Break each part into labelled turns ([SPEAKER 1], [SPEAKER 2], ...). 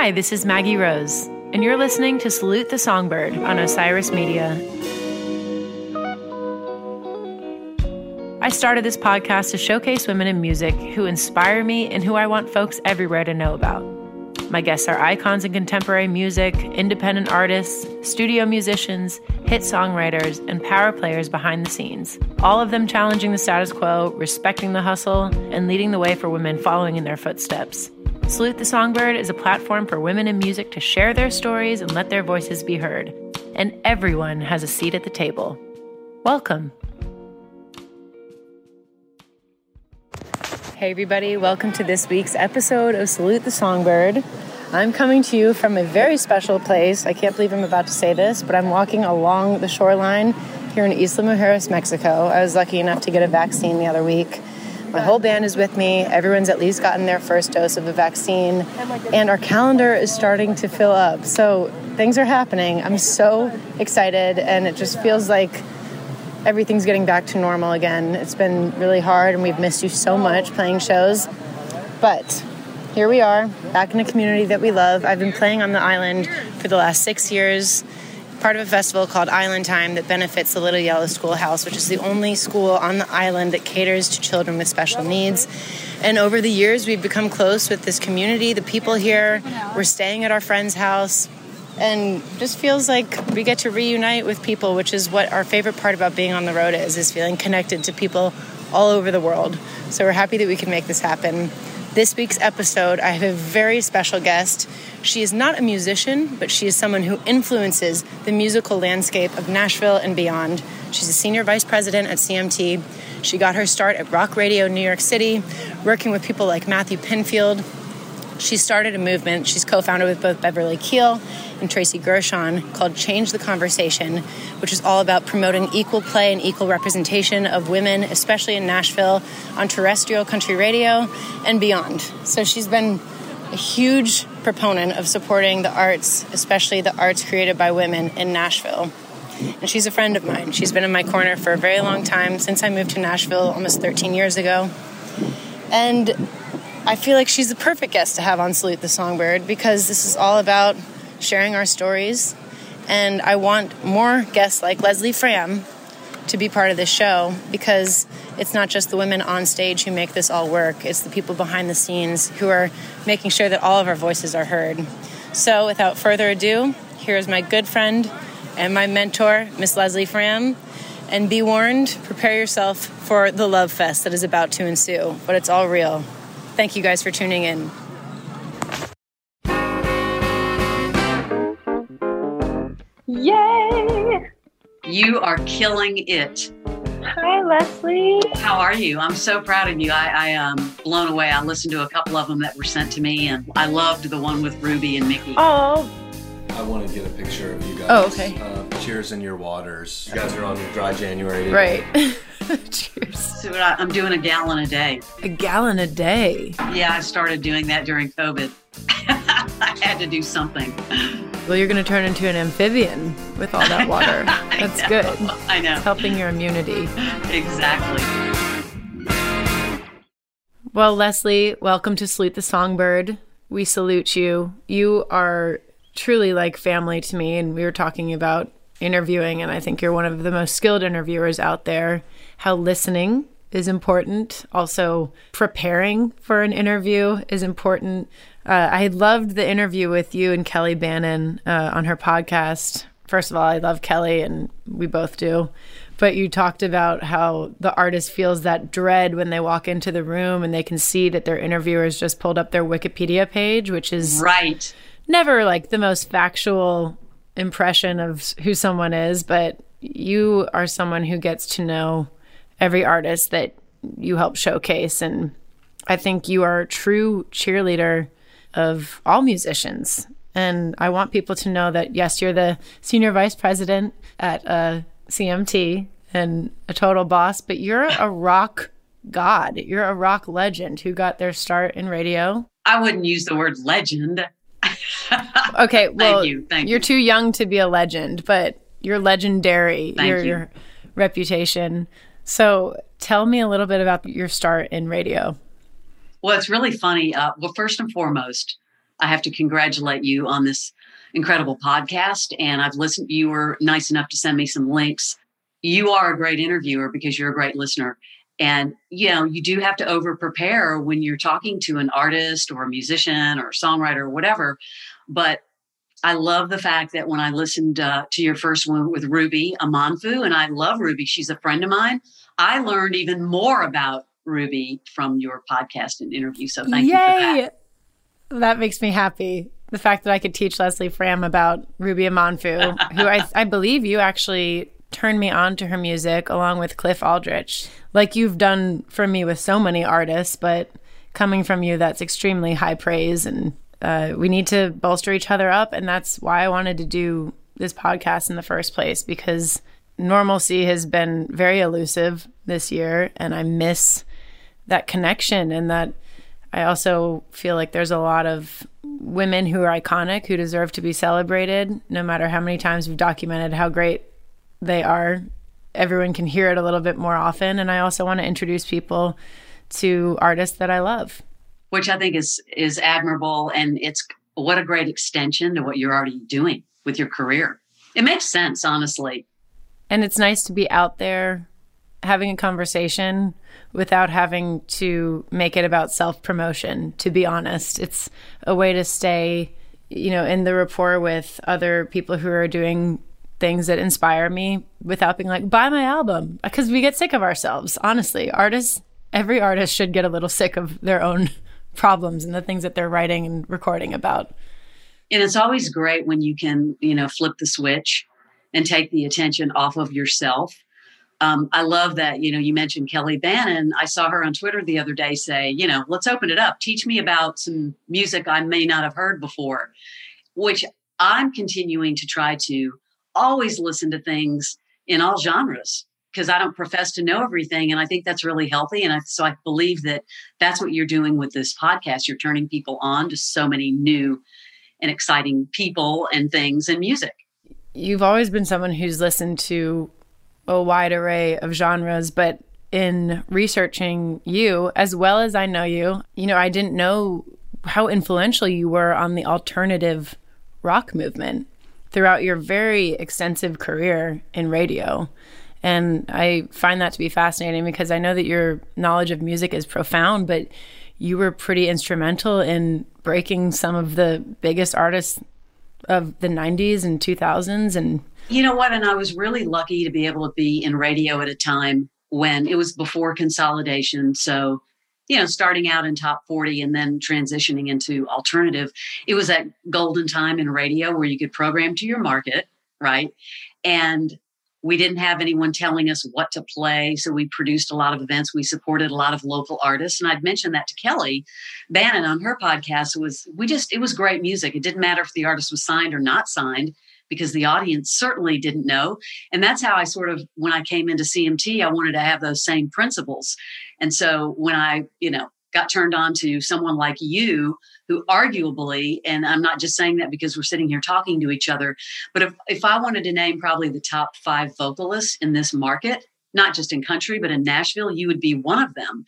[SPEAKER 1] Hi, this is Maggie Rose, and you're listening to Salute the Songbird on Osiris Media. I started this podcast to showcase women in music who inspire me and who I want folks everywhere to know about. My guests are icons in contemporary music, independent artists, studio musicians, hit songwriters, and power players behind the scenes. All of them challenging the status quo, respecting the hustle, and leading the way for women following in their footsteps. Salute the Songbird is a platform for women in music to share their stories and let their voices be heard. And everyone has a seat at the table. Welcome. Hey, everybody, welcome to this week's episode of Salute the Songbird. I'm coming to you from a very special place. I can't believe I'm about to say this, but I'm walking along the shoreline here in Isla Mujeres, Mexico. I was lucky enough to get a vaccine the other week. My whole band is with me. Everyone's at least gotten their first dose of the vaccine, and our calendar is starting to fill up. So things are happening. I'm so excited, and it just feels like everything's getting back to normal again. It's been really hard, and we've missed you so much playing shows. But here we are, back in a community that we love. I've been playing on the island for the last six years, part of a festival called Island Time that benefits the Little Yellow Schoolhouse, which is the only school on the island that caters to children with special needs. And over the years, we've become close with this community, the people here. We're staying at our friend's house and just feels like we get to reunite with people which is what our favorite part about being on the road is is feeling connected to people all over the world so we're happy that we can make this happen this week's episode i have a very special guest she is not a musician but she is someone who influences the musical landscape of nashville and beyond. She's a senior vice president at cmt she got her start at rock radio new york city working with people like matthew pinfield she started a movement. She's co founded with both beverly keel and Tracy Gershon called Change the Conversation, which is all about promoting equal play and equal representation of women, especially in Nashville, on terrestrial country radio and beyond. So she's been a huge proponent of supporting the arts, especially the arts created by women in Nashville. And she's a friend of mine. She's been in my corner for a very long time since I moved to Nashville almost 13 years ago. And I feel like she's the perfect guest to have on Salute the Songbird because this is all about sharing our stories. And I want more guests like Leslie Fram to be part of this show because it's not just the women on stage who make this all work, it's the people behind the scenes who are making sure that all of our voices are heard. So, without further ado, here's my good friend and my mentor, Miss Leslie Fram. And be warned, prepare yourself for the love fest that is about to ensue, but it's all real. Thank you guys for tuning in. Yay!
[SPEAKER 2] You are killing it.
[SPEAKER 1] Hi, Leslie.
[SPEAKER 2] How are you? I'm so proud of you. I, I am um, blown away. I listened to a couple of them that were sent to me, and I loved the one with Ruby and Mickey.
[SPEAKER 1] Oh.
[SPEAKER 3] I want to get a picture of you guys.
[SPEAKER 1] Oh, okay.
[SPEAKER 3] Uh, cheers in your waters. You guys are on your dry January.
[SPEAKER 1] Today. Right. cheers.
[SPEAKER 2] So I, I'm doing a gallon a day.
[SPEAKER 1] A gallon a day?
[SPEAKER 2] Yeah, I started doing that during COVID. I had to do something.
[SPEAKER 1] Well, you're going to turn into an amphibian with all that water. That's
[SPEAKER 2] know,
[SPEAKER 1] good.
[SPEAKER 2] I know.
[SPEAKER 1] It's helping your immunity.
[SPEAKER 2] Exactly.
[SPEAKER 1] Well, Leslie, welcome to Salute the Songbird. We salute you. You are truly like family to me. And we were talking about interviewing, and I think you're one of the most skilled interviewers out there. How listening is important. Also, preparing for an interview is important. Uh, I loved the interview with you and Kelleigh Bannen uh, on her podcast. First of all, I love Kelleigh, and we both do. But you talked about how the artist feels that dread when they walk into the room and they can see that their interviewers just pulled up their Wikipedia page, which is
[SPEAKER 2] right.
[SPEAKER 1] Never like the most factual impression of who someone is, but you are someone who gets to know every artist that you help showcase. And I think you are a true cheerleader of all musicians. And I want people to know that, yes, you're the senior vice president at uh, CMT and a total boss, but you're a rock god. You're a rock legend who got their start in radio.
[SPEAKER 2] I wouldn't use the word legend.
[SPEAKER 1] okay, well,
[SPEAKER 2] Thank you. Thank
[SPEAKER 1] you're
[SPEAKER 2] you.
[SPEAKER 1] too young to be a legend, but you're legendary.
[SPEAKER 2] Thank
[SPEAKER 1] your,
[SPEAKER 2] you.
[SPEAKER 1] your reputation. So, tell me a little bit about your start in radio.
[SPEAKER 2] Well, it's really funny. Uh, well, first and foremost, I have to congratulate you on this incredible podcast. And I've listened, you were nice enough to send me some links. You are a great interviewer because you're a great listener. And, you know, you do have to over prepare when you're talking to an artist or a musician or a songwriter or whatever. But I love the fact that when I listened uh, to your first one with Ruby Amanfu, and I love Ruby, she's a friend of mine. I learned even more about Ruby from your podcast and interview. So thank Yay! you for that.
[SPEAKER 1] That makes me happy. The fact that I could teach Leslie Fram about Ruby Amanfu, who I, I believe you actually turned me on to her music along with Cliff Audretch, like you've done for me with so many artists, but coming from you, that's extremely high praise. And uh, we need to bolster each other up. And that's why I wanted to do this podcast in the first place because normalcy has been very elusive this year. And I miss that connection and that I also feel like there's a lot of women who are iconic who deserve to be celebrated no matter how many times we've documented how great they are. Everyone can hear it a little bit more often. And i also want to introduce people to artists that i love.
[SPEAKER 2] Which i think is is admirable. And it's what a great extension to what you're already doing with your career. It makes sense honestly.
[SPEAKER 1] And it's nice to be out there having a conversation without having to make it about self promotion, to be honest. It's a way to stay, you know, in the rapport with other people who are doing things that inspire me without being like, buy my album. Because we get sick of ourselves, honestly. Artists, every artist should get a little sick of their own problems and the things that they're writing and recording about.
[SPEAKER 2] And it's always great when you can, you know, flip the switch and take the attention off of yourself um, I love that, you know, you mentioned Kelleigh Bannen. I saw her on Twitter the other day say, you know, let's open it up. Teach me about some music I may not have heard before, which I'm continuing to try to always listen to things in all genres because I don't profess to know everything. And I think that's really healthy. And I, so I believe that that's what you're doing with this podcast. You're turning people on to so many new and exciting people and things and music.
[SPEAKER 1] You've always been someone who's listened to a wide array of genres, but in researching you, as well as I know you, you know, I didn't know how influential you were on the alternative rock movement throughout your very extensive career in radio. And I find that to be fascinating because I know that your knowledge of music is profound, but you were pretty instrumental in breaking some of the biggest artists of the 90s and 2000s and
[SPEAKER 2] you know what? And I was really lucky to be able to be in radio at a time when it was before consolidation. So, you know, starting out in top 40 and then transitioning into alternative, it was that golden time in radio where you could program to your market, right? And we didn't have anyone telling us what to play. So we produced a lot of events. We supported a lot of local artists. And I'd mentioned that to Kelleigh Bannen on her podcast. It was we just it was great music. It didn't matter if the artist was signed or not signed because the audience certainly didn't know. And that's how I sort of, when I came into CMT, I wanted to have those same principles. And so when I, you know, got turned on to someone like you who arguably and i'm not just saying that because we're sitting here talking to each other but if, if i wanted to name probably the top five vocalists in this market not just in country, but in Nashville, you would be one of them.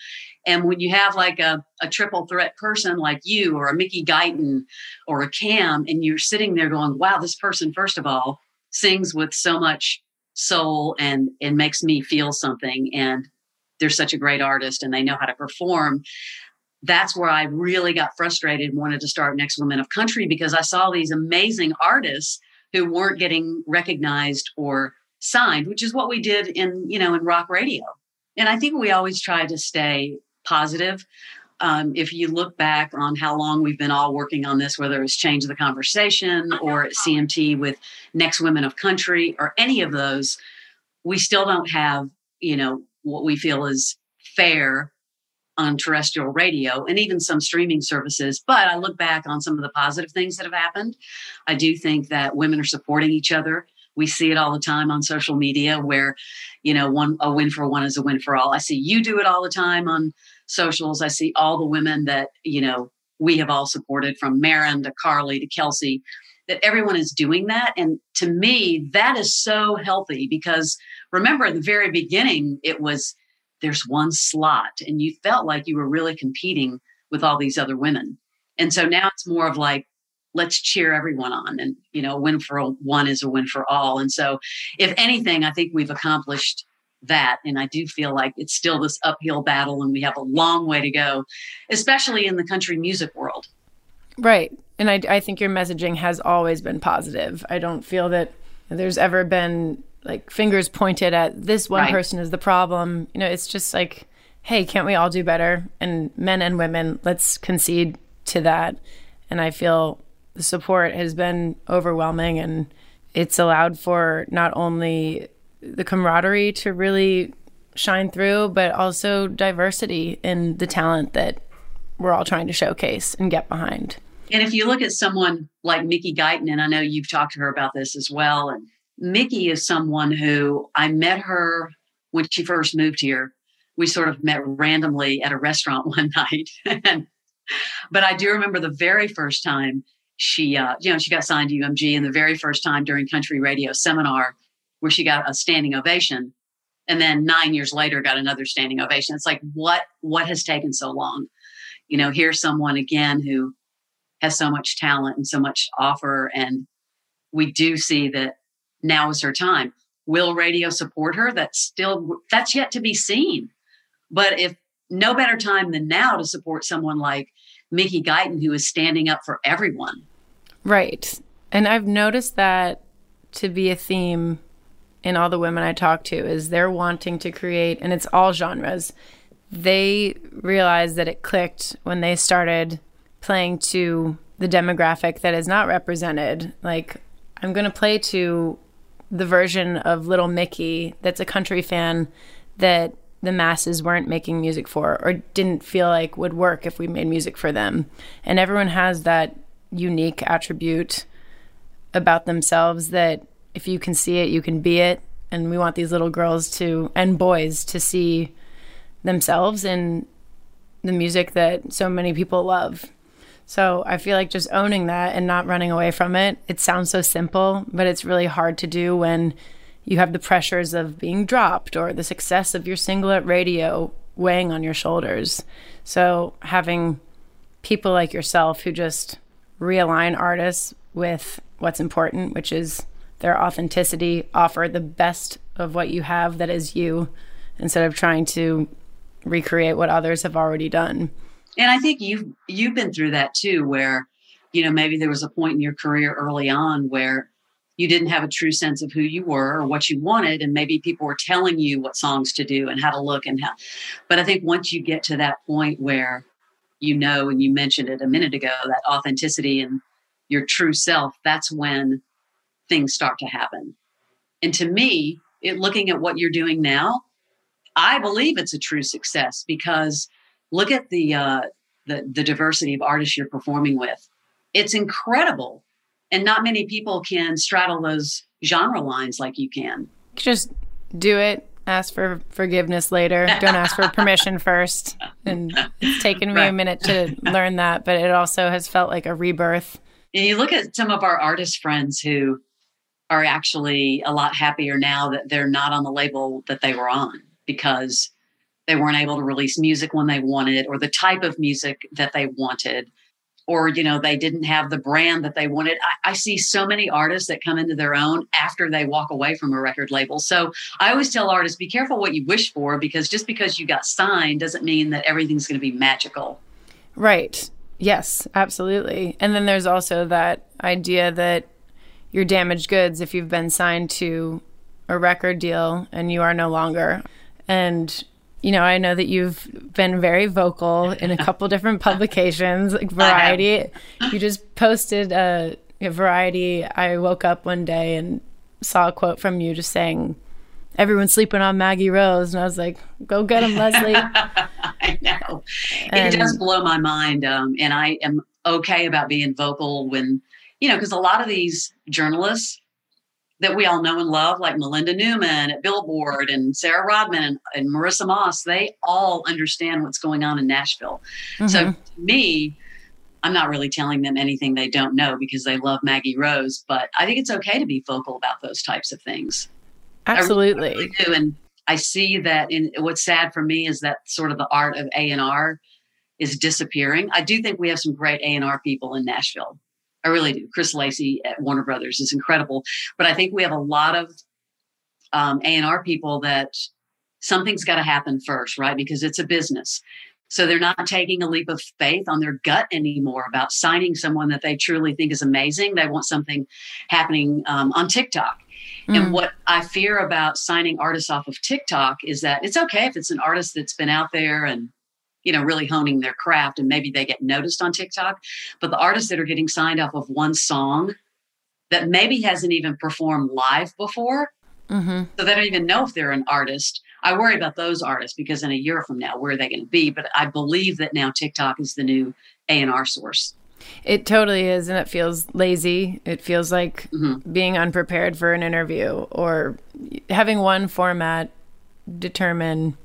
[SPEAKER 2] And when you have like a, a triple threat person like you or a Mickey Guyton or a Cam, and you're sitting there going, wow, this person, first of all, sings with so much soul and and makes me feel something. And they're such a great artist and they know how to perform. That's where I really got frustrated and wanted to start Next Women of Country because I saw these amazing artists who weren't getting recognized or signed, which is what we did in, you know, in rock radio. And I think we always try to stay positive. Um, if you look back on how long we've been all working on this, whether it's Change the Conversation or CMT with Next Women of Country or any of those, we still don't have, you know, what we feel is fair on terrestrial radio and even some streaming services. But I look back on some of the positive things that have happened. I do think that women are supporting each other we see it all the time on social media where you know one a win for one is a win for all. I see you do it all the time on socials. I see all the women that you know we have all supported from maren to carly to kelsea that everyone is doing that. And to me that is so healthy because remember at the very beginning it was there's one slot and you felt like you were really competing with all these other women. And so now it's more of like, let's cheer everyone on and you know win for one is a win for all. And so if anything i think we've accomplished that. And i do feel like it's still this uphill battle and we have a long way to go especially in the country music world.
[SPEAKER 1] Right. And i, I think your messaging has always been positive. I don't feel that there's ever been like fingers pointed at this one right. person is the problem. You know it's just like hey can't we all do better? And men and women let's concede to that. And i feel the support has been overwhelming and it's allowed for not only the camaraderie to really shine through, but also diversity in the talent that we're all trying to showcase and get behind.
[SPEAKER 2] And if you look at someone like Mickey Guyton, and I know you've talked to her about this as well, and Mickey is someone who I met her when she first moved here. We sort of met randomly at a restaurant one night. and, but I do remember the very first time she uh, you know she got signed to umg and the very first time during country radio seminar where she got a standing ovation. And then nine years later got another standing ovation. It's like what what has taken so long? You know here's someone again who has so much talent and so much to offer. And we do see that now is her time. Will radio support her? That's still that's yet to be seen. But if no better time than now to support someone like Mickey Guyton, who is standing up for everyone.
[SPEAKER 1] Right. And I've noticed that to be a theme in all the women I talk to is they're wanting to create, and it's all genres. They realized that it clicked when they started playing to the demographic that is not represented. Like, I'm going to play to the version of Little Mickey that's a country fan that the masses weren't making music for or didn't feel like would work if we made music for them. And everyone has that unique attribute about themselves that if you can see it, you can be it. And we want these little girls to and boys to see themselves in the music that so many people love. So I feel like just owning that and not running away from it. It sounds so simple, but it's really hard to do when you have the pressures of being dropped or the success of your single at radio weighing on your shoulders. So having people like yourself who just realign artists with what's important, which is their authenticity, offer the best of what you have that is you instead of trying to recreate what others have already done.
[SPEAKER 2] And I think you've you've been through that too where you know maybe there was a point in your career early on where you didn't have a true sense of who you were or what you wanted and maybe people were telling you what songs to do and how to look and how but i think once you get to that point where you know and you mentioned it a minute ago that authenticity and your true self that's when things start to happen and to me it, looking at what you're doing now i believe it's a true success because look at the uh, the, the diversity of artists you're performing with it's incredible and not many people can straddle those genre lines like you can.
[SPEAKER 1] Just do it. Ask for forgiveness later. Don't ask for permission first. And it's taken me right. a minute to learn that, but it also has felt like a rebirth.
[SPEAKER 2] And you look at some of our artist friends who are actually a lot happier now that they're not on the label that they were on because they weren't able to release music when they wanted or the type of music that they wanted or you know they didn't have the brand that they wanted. I, I, see so many artists that come into their own after they walk away from a record label. So i always tell artists be careful what you wish for because just because you got signed doesn't mean that everything's going to be magical.
[SPEAKER 1] Right. Yes absolutely. And then there's also that idea that you're damaged goods if you've been signed to a record deal and you are no longer and you know, I know that you've been very vocal in a couple different publications, like Variety. You just posted a, a, Variety. I woke up one day and saw a quote from you just saying, "Everyone's sleeping on Maggie Rose," and I was like, "Go get him, Leslie."
[SPEAKER 2] I know and, it does blow my mind, um, and I am okay about being vocal when you know, because a lot of these journalists that we all know and love, like Melinda Newman at Billboard and Sarah Rodman and, and Marissa Moss, they all understand what's going on in Nashville. Mm-hmm. So to me, I'm not really telling them anything they don't know because they love Maggie Rose, but I think it's okay to be vocal about those types of things.
[SPEAKER 1] Absolutely. I
[SPEAKER 2] really, do. And I see that in what's sad for me is that sort of the art of A and R is disappearing. I do think we have some great A&R people in Nashville. I really do. Cris Lacy at Warner Brothers is incredible, but I think we have a lot of um, A&R people that something's got to happen first, right? Because it's a business. So they're not taking a leap of faith on their gut anymore about signing someone that they truly think is amazing. They want something happening um, on TikTok. Mm. And what I fear about signing artists off of TikTok is that it's okay if it's an artist that's been out there and you know really honing their craft and maybe they get noticed on TikTok, but the artists that are getting signed off of one song that maybe hasn't even performed live before, mm-hmm. so they don't even know if they're an artist I worry about those artists because in a year from now, where are they going to be? But I believe that now TikTok is the new A and R source.
[SPEAKER 1] It totally is, and it feels lazy. It feels like mm-hmm. being unprepared for an interview or having one format determine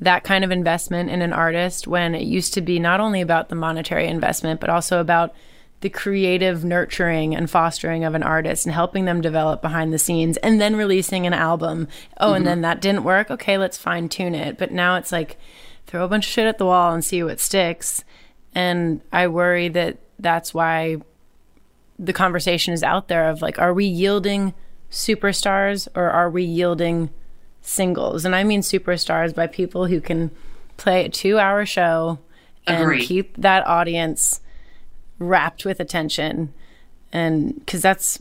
[SPEAKER 1] that kind of investment in an artist when it used to be not only about the monetary investment, but also about the creative nurturing and fostering of an artist and helping them develop behind the scenes and then releasing an album. Oh, mm-hmm. and then that didn't work. Okay, let's fine tune it. But now it's like throw a bunch of shit at the wall and see what sticks. And I worry that that's why the conversation is out there of like, are we yielding superstars or are we yielding singles? And I mean superstars by people who can play a two hour show and keep that audience wrapped with attention. And because that's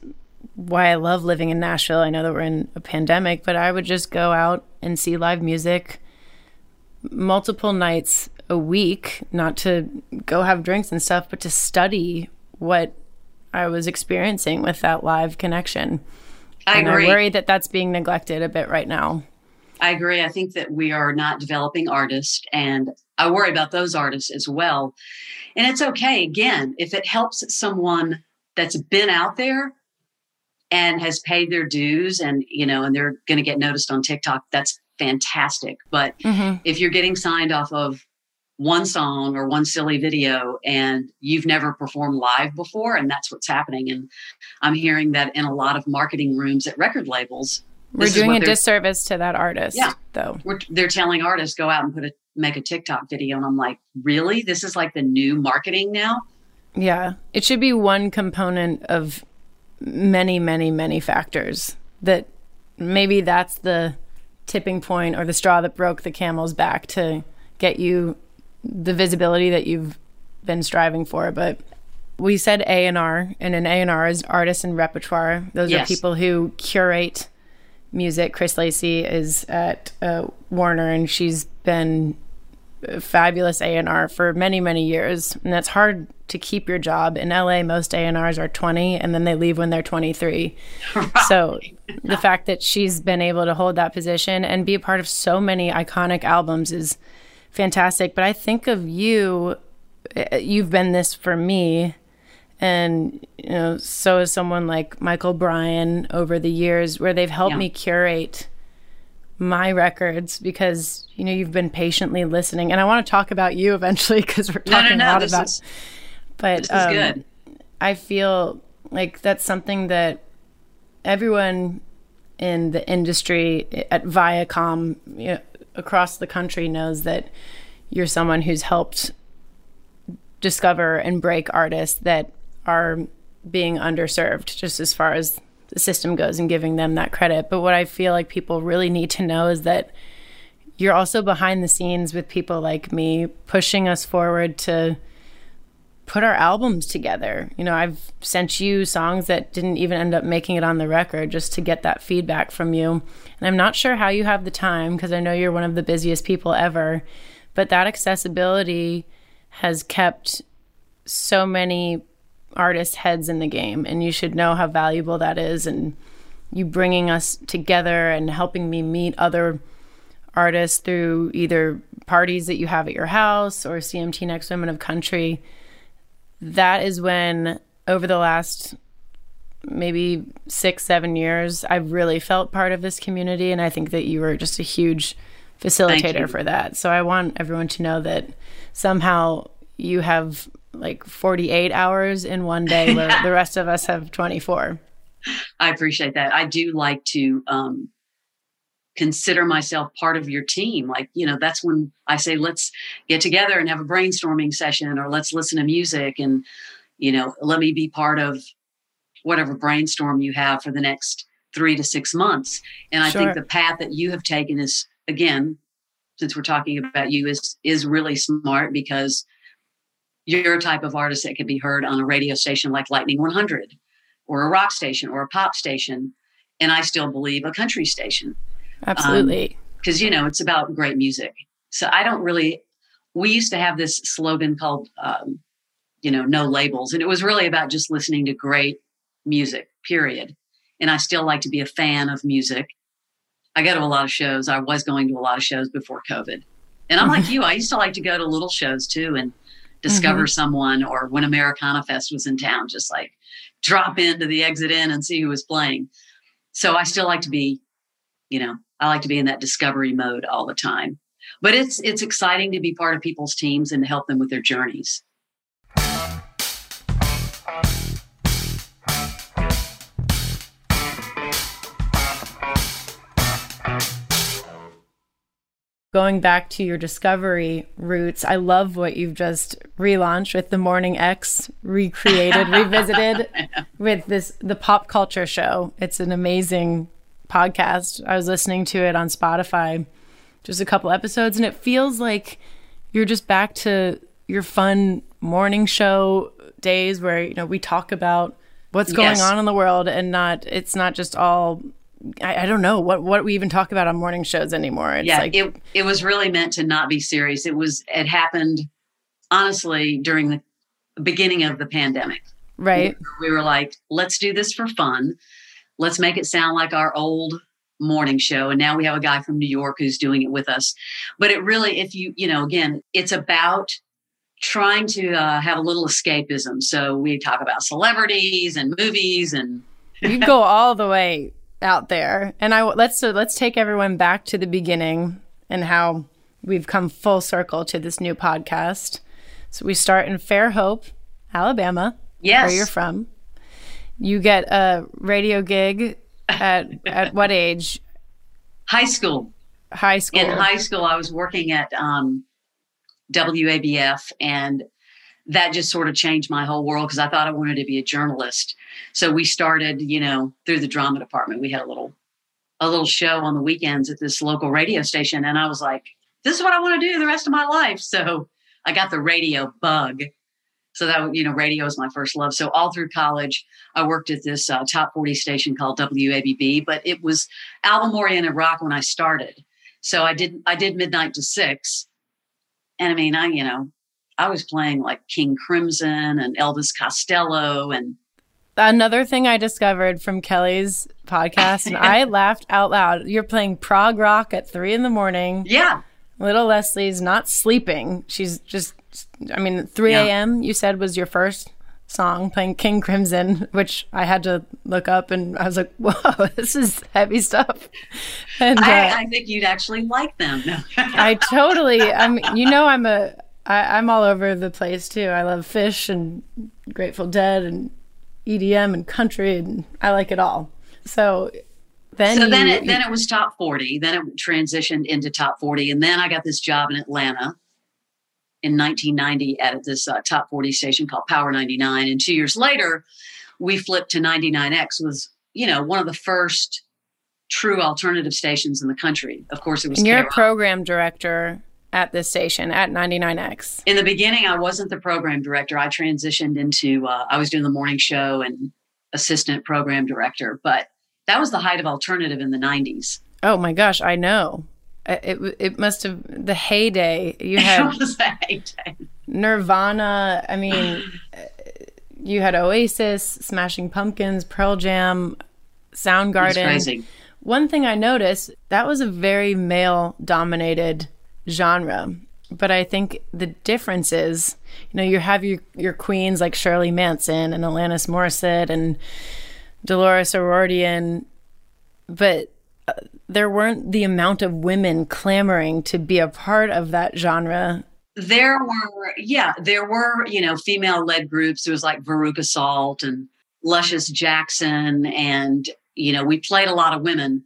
[SPEAKER 1] why I love living in Nashville. I know that we're in a pandemic, but I would just go out and see live music multiple nights a week, not to go have drinks and stuff, but to study what I was experiencing with that live connection. I and agree. I worry that that's being neglected a bit right now.
[SPEAKER 2] I agree. I think that we are not developing artists, and I worry about those artists as well. And it's okay, again, if it helps someone that's been out there and has paid their dues and, you know, and they're going to get noticed on TikTok, that's fantastic. But mm-hmm. if you're getting signed off of one song or one silly video and you've never performed live before, and that's what's happening. And I'm hearing that in a lot of marketing rooms at record labels.
[SPEAKER 1] We're doing a disservice to that artist, yeah, though.
[SPEAKER 2] they're telling artists go out and put a make a TikTok video. And I'm like, really? This is like the new marketing now?
[SPEAKER 1] Yeah. It should be one component of many, many, many factors that maybe that's the tipping point or the straw that broke the camel's back to get you the visibility that you've been striving for. But we said A and R, and an A and R is artist and repertoire. Those yes. are people who curate music. Cris Lacy is at uh, Warner, and she's been fabulous A&R for many, many years. And that's hard to keep your job. In LA, most A&Rs are 20 and then they leave when they're 23. Right. So the fact that she's been able to hold that position and be a part of so many iconic albums is fantastic. But I think of you, eh, you've been this for me. And, you know, so is someone like Michael Bryan over the years where they've helped yeah. me curate my records because you know you've been patiently listening and i want to talk about you eventually because we're talking no, no, no, a lot about is, but um, i feel like that's something that everyone in the industry at viacom you know, across the country knows that you're someone who's helped discover and break artists that are being underserved just as far as the system goes and giving them that credit. But what I feel like people really need to know is that you're also behind the scenes with people like me pushing us forward to put our albums together. You know, I've sent you songs that didn't even end up making it on the record just to get that feedback from you. And I'm not sure how you have the time because I know you're one of the busiest people ever, but that accessibility has kept so many artists' heads in the game, and you should know how valuable that is. And you bringing us together and helping me meet other artists through either parties that you have at your house or CMT Next Women of Country. That is when, over the last maybe six, seven years, I've really felt part of this community. And I think that you were just a huge facilitator for that. So I want everyone to know that somehow you have like 48 hours in one day where the rest of us have 24
[SPEAKER 2] i appreciate that i do like to um, consider myself part of your team. Like, you know, that's when I say, let's get together and have a brainstorming session or let's listen to music and, you know, let me be part of whatever brainstorm you have for the next three to six months. And I sure. think the path that you have taken is, again, since we're talking about you, is is really smart because you're a type of artist that can be heard on a radio station like Lightning 100 or a rock station or a pop station. And I still believe a country station.
[SPEAKER 1] Absolutely.
[SPEAKER 2] Because, um, you know, it's about great music. So I don't really, we used to have this slogan called, um, you know, no labels. And it was really about just listening to great music, period. And I still like to be a fan of music. I go to a lot of shows. I was going to a lot of shows before COVID. And I'm like you, I used to like to go to little shows too and discover mm-hmm. someone or when Americana Fest was in town, just like drop into the exit in and see who was playing. So I still like to be, you know, I like to be in that discovery mode all the time. But it's it's exciting to be part of people's teams and to help them with their journeys.
[SPEAKER 1] Going back to your discovery roots, I love what you've just relaunched with the Morning X, recreated, revisited with this the pop culture show. It's an amazing podcast. I was listening to it on Spotify just a couple episodes and it feels like you're just back to your fun morning show days where you know we talk about what's going yes. on in the world and not it's not just all I, I, don't know what what we even talk about on morning shows anymore. It's
[SPEAKER 2] yeah,
[SPEAKER 1] like,
[SPEAKER 2] it it was really meant to not be serious. It was it happened honestly during the beginning of the pandemic.
[SPEAKER 1] Right.
[SPEAKER 2] We were like, let's do this for fun. Let's make it sound like our old morning show. And now we have a guy from New York who's doing it with us. But it really, if you, you know, again, it's about trying to uh, have a little escapism. So we talk about celebrities and movies and
[SPEAKER 1] you go all the way out there. And I let's so let's take everyone back to the beginning and how we've come full circle to this new podcast. So we start in Fairhope, Alabama.
[SPEAKER 2] Yes.
[SPEAKER 1] Where you're from. You get a radio gig at at what age?
[SPEAKER 2] High school.
[SPEAKER 1] High school.
[SPEAKER 2] In high school, I was working at um, WABF, and that just sort of changed my whole world because I thought I wanted to be a journalist. So we started, you know, through the drama department. We had a little a little show on the weekends at this local radio station and I was like, this is what I want to do the rest of my life. So I got the radio bug. So that you know, radio is my first love. So all through college, I worked at this uh, top 40 station called WABB, but it was album oriented rock when I started. So I did I did midnight to six, and I mean, I you know, I was playing like King Crimson and Elvis Costello and
[SPEAKER 1] another thing I discovered from Kelleigh's podcast, and I laughed out loud. You're playing prog rock at three in the morning.
[SPEAKER 2] Yeah.
[SPEAKER 1] Little Leslie's not sleeping. She's just, I mean, 3 a.m. you said was your first song playing King Crimson, which I had to look up and I was like, whoa, this is heavy stuff.
[SPEAKER 2] And I, uh, I think you'd actually like them.
[SPEAKER 1] I totally, I mean, you know, I'm a, I, I'm all over the place too. I love Phish and Grateful Dead and EDM and country, and I like it all. So then,
[SPEAKER 2] so
[SPEAKER 1] you,
[SPEAKER 2] then it then it was top forty. Then it transitioned into top forty, and then I got this job in Atlanta in 1990 at this uh, top 40 station called Power 99. And two years later, we flipped to 99X. Was you know one of the first true alternative stations in the country. Of course, it was.
[SPEAKER 1] And you're a program director at this station at 99X?
[SPEAKER 2] In the beginning, I wasn't the program director. I transitioned into, uh, I was doing the morning show and assistant program director, but that was the height of alternative in the 90s.
[SPEAKER 1] Oh my gosh, I know. It, it must have, the heyday. You had heyday. Nirvana. I mean, you had Oasis, Smashing Pumpkins, Pearl Jam, Soundgarden. One thing I noticed, that was a very male dominated genre. But I think the difference is, you know, you have your, your queens like Shirley Manson and Alanis Morissette and Dolores O'Riordan, but uh, there weren't the amount of women clamoring to be a part of that genre
[SPEAKER 2] there were yeah there were you know female led groups it was like veruca salt and luscious jackson and you know we played a lot of women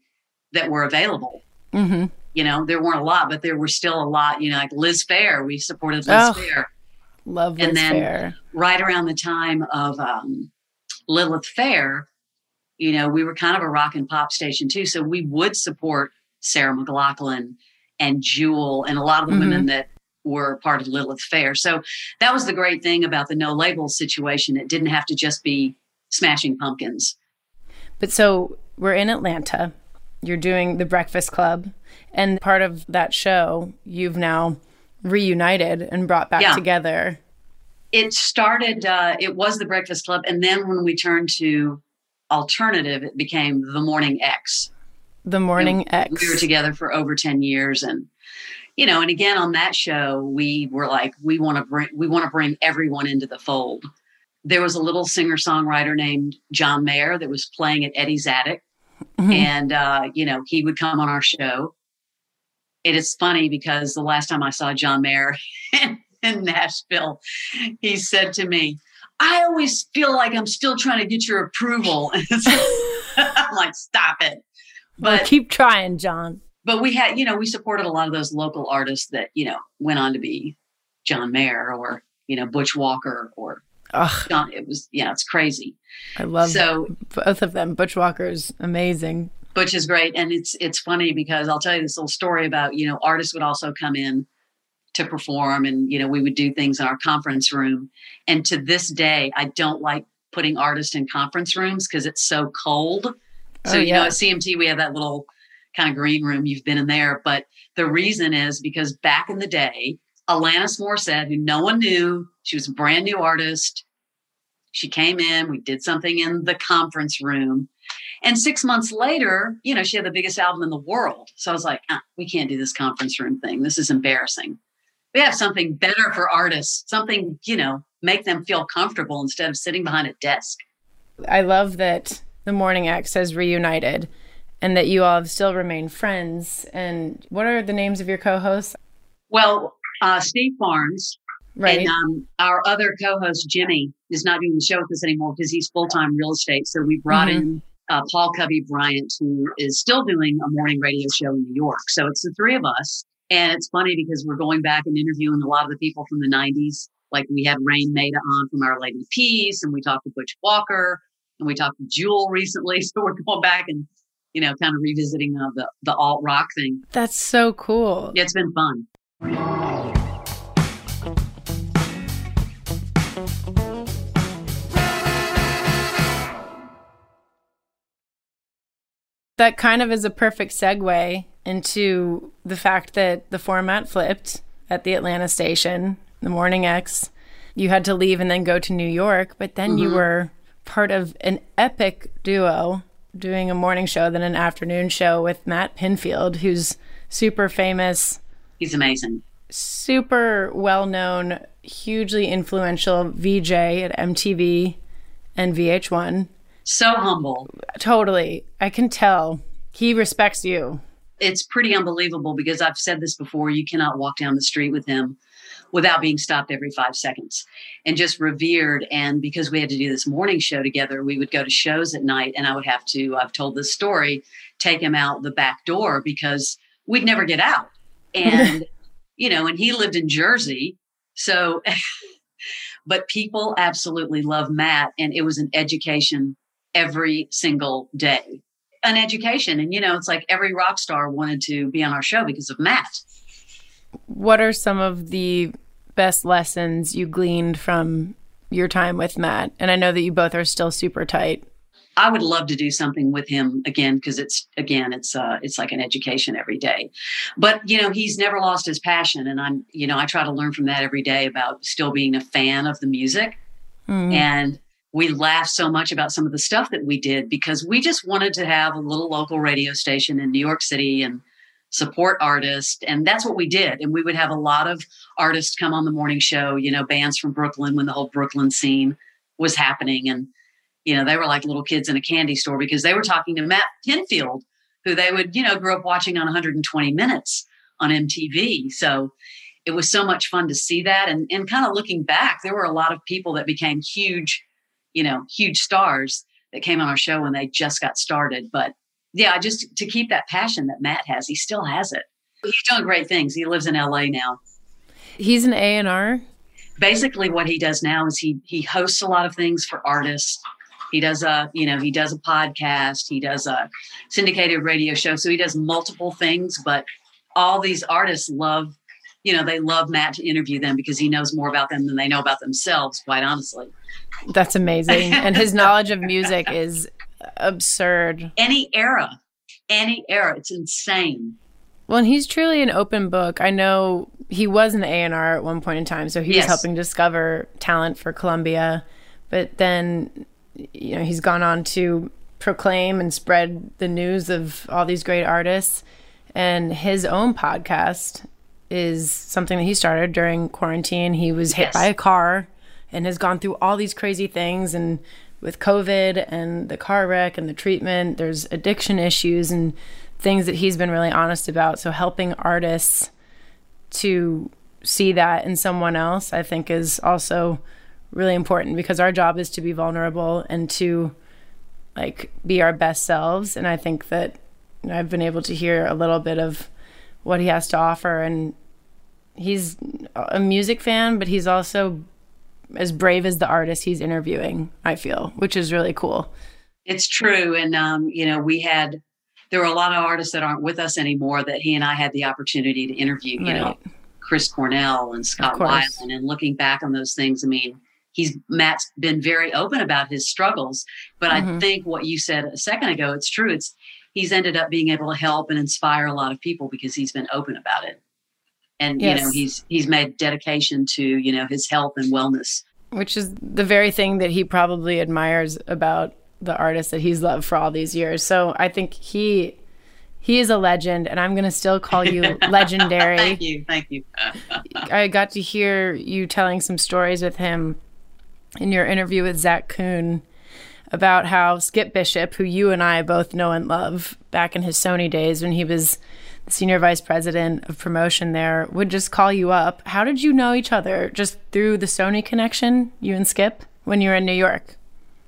[SPEAKER 2] that were available Mm-hmm. You know, there weren't a lot, but there were still a lot. You know, like Liz Phair, we supported Liz oh, Phair.
[SPEAKER 1] Love Liz and then Phair.
[SPEAKER 2] right around the time of um, Lilith Fair, you know, we were kind of a rock and pop station too. So we would support Sarah McLachlan and Jewel and a lot of the mm-hmm. women that were part of Lilith Fair. So that was the great thing about the no label situation. It didn't have to just be smashing pumpkins.
[SPEAKER 1] But so we're in Atlanta. You're doing the Breakfast Club. And part of that show, you've now reunited and brought back yeah. together.
[SPEAKER 2] It started, uh, it was the Breakfast Club. And then when we turned to alternative, it became the Morning X.
[SPEAKER 1] The Morning X.
[SPEAKER 2] We were together for over 10 years. And, you know, and again on that show, we were like, we want to bring, we want to bring everyone into the fold. There was a little singer songwriter named John Mayer that was playing at Eddie's Attic. Mm-hmm. And, uh, you know, he would come on our show. It is funny because the last time I saw John Mayer in, in Nashville, he said to me, I always feel like I'm still trying to get your approval. I'm like, stop it.
[SPEAKER 1] But well, keep trying, John.
[SPEAKER 2] But we had, you know, we supported a lot of those local artists that, you know, went on to be John Mayer or, you know, Butch Walker or Ugh. It was, yeah, it's crazy.
[SPEAKER 1] I love so both of them. Butch Walker's amazing.
[SPEAKER 2] Butch is great. And it's, it's funny because I'll tell you this little story about, you know, artists would also come in to perform and you know we would do things in our conference room and to this day i don't like putting artists in conference rooms because it's so cold oh, so oh, you know at cmt we have that little kind of green room you've been in there but the reason is because back in the day alanis morissette who no one knew she was a brand new artist she came in we did something in the conference room and six months later you know she had the biggest album in the world so i was like ah, we can't do this conference room thing this is embarrassing we have something better for artists, something, you know, make them feel comfortable instead of sitting behind a desk.
[SPEAKER 1] I love that the Morning X has reunited and that you all have still remained friends. And what are the names of your co hosts?
[SPEAKER 2] Well, uh, Steve Barnes. Right. And um, our other co host, Jimmy, is not doing the show with us anymore because he's full time real estate. So we brought mm-hmm. in uh, Paul Cubby Bryant, who is still doing a morning radio show in New York. So it's the three of us. And it's funny because we're going back and interviewing a lot of the people from the 90s. Like we had Raine Maida on from Our Lady Peace, and we talked to Butch Walker, and we talked to Jewel recently. So we're going back and, you know, kind of revisiting uh, the, the alt rock thing.
[SPEAKER 1] That's so cool.
[SPEAKER 2] Yeah, it's been fun.
[SPEAKER 1] That kind of is a perfect segue into the fact that the format flipped at the Atlanta station, the Morning X. You had to leave and then go to New York, but then mm-hmm. you were part of an epic duo doing a morning show, then an afternoon show with Matt Pinfield, who's super famous.
[SPEAKER 2] He's amazing.
[SPEAKER 1] Super well known, hugely influential VJ at MTV and VH1.
[SPEAKER 2] So humble.
[SPEAKER 1] Totally. I can tell. He respects you
[SPEAKER 2] it's pretty unbelievable because I've said this before. You cannot walk down the street with him without being stopped every five seconds and just revered. And because we had to do this morning show together, we would go to shows at night and I would have to, I've told this story, take him out the back door because we'd never get out. And, you know, and he lived in Jersey. So, but people absolutely love Matt. And it was an education every single day an education. And, you know, it's like every rock star wanted to be on our show because of Matt.
[SPEAKER 1] What are some of the best lessons you gleaned from your time with Matt? And I know that you both are still super tight.
[SPEAKER 2] I would love to do something with him again because it's again it's uh it's like an education every day. But you know, he's never lost his passion and I'm you know, I try to learn from that every day about still being a fan of the music. Mm-hmm. And we laughed so much about some of the stuff that we did because we just wanted to have a little local radio station in New York City and support artists. And that's what we did. And we would have a lot of artists come on the morning show, you know, bands from Brooklyn when the whole Brooklyn scene was happening. And, you know, they were like little kids in a candy store because they were talking to Matt Pinfield, who they would, you know, grew up watching on 120 Minutes on MTV. So it was so much fun to see that. And, and kind of looking back, there were a lot of people that became huge you know, huge stars that came on our show when they just got started. But yeah, just to keep that passion that Matt has. He still has it. He's doing great things. He lives in LA now.
[SPEAKER 1] He's an A and R.
[SPEAKER 2] Basically, what he does now is he he hosts a lot of things for artists. He does a you know he does a podcast. He does a syndicated radio show. So he does multiple things. But all these artists love you know they love Matt to interview them because he knows more about them than they know about themselves. Quite honestly,
[SPEAKER 1] that's amazing. and his knowledge of music is absurd.
[SPEAKER 2] Any era, any era, it's insane.
[SPEAKER 1] Well, and he's truly an open book. I know he was an A&R at one point in time, so he yes. was helping discover talent for Columbia. But then, you know, he's gone on to proclaim and spread the news of all these great artists. And his own podcast is something that he started during quarantine. He was hit yes. by a car and has gone through all these crazy things and with COVID and the car wreck and the treatment, there's addiction issues and things that he's been really honest about. So helping artists to see that in someone else, I think, is also really important because our job is to be vulnerable and to like be our best selves. And I think that you know, I've been able to hear a little bit of what he has to offer. And he's a music fan, but he's also as brave as the artist he's interviewing, I feel, which is really cool.
[SPEAKER 2] It's true. And, um, you know, we had, there were a lot of artists that aren't with us anymore that he and I had the opportunity to interview, you right. know, Chris Cornell and Scott Weiland. And looking back on those things, I mean, he's, Matt's been very open about his struggles. But mm-hmm. I think what you said a second ago, it's true. It's, he's ended up being able to help and inspire a lot of people because he's been open about it and yes. you know he's he's made dedication to you know his health and wellness.
[SPEAKER 1] Which is the very thing that he probably admires about the artist that he's loved for all these years. So i think he he is a legend and i'm going to still call you legendary.
[SPEAKER 2] Thank you thank you.
[SPEAKER 1] I got to hear you telling some stories with him in your interview with zach kuhn about how skip bishop who you and i both know and love back in his sony days when he was the senior vice president of promotion there, would just call you up. How did you know each other? Just through the Sony connection, you and Skip, when you were in New York?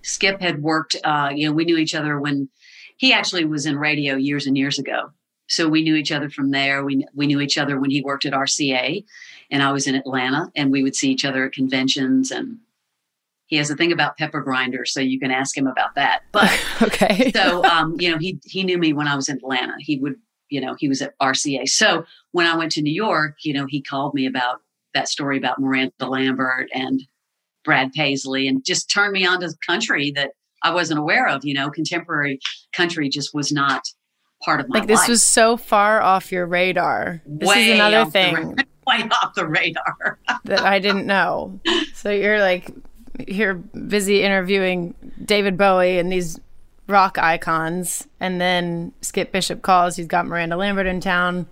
[SPEAKER 2] Skip had worked, uh, you know, we knew each other when he actually was in radio years and years ago. So we knew each other from there. We, we knew each other when he worked at RCA and I was in Atlanta and we would see each other at conventions and he has a thing about pepper grinders, so you can ask him about that. But
[SPEAKER 1] okay,
[SPEAKER 2] so um, you know, he he knew me when I was in Atlanta. He would you know, he was at RCA. So when I went to New York, you know, he called me about that story about Miranda Lambert and Brad Paisley and just turned me on to country that I wasn't aware of. You know, contemporary country just was not part of my life.
[SPEAKER 1] like this
[SPEAKER 2] life.
[SPEAKER 1] was so far off your radar. This way is another thing.
[SPEAKER 2] Way off the radar
[SPEAKER 1] that I didn't know. So you're like you're busy interviewing David Bowie and these rock icons. And then Skip Bishop calls. He's got Miranda Lambert in town,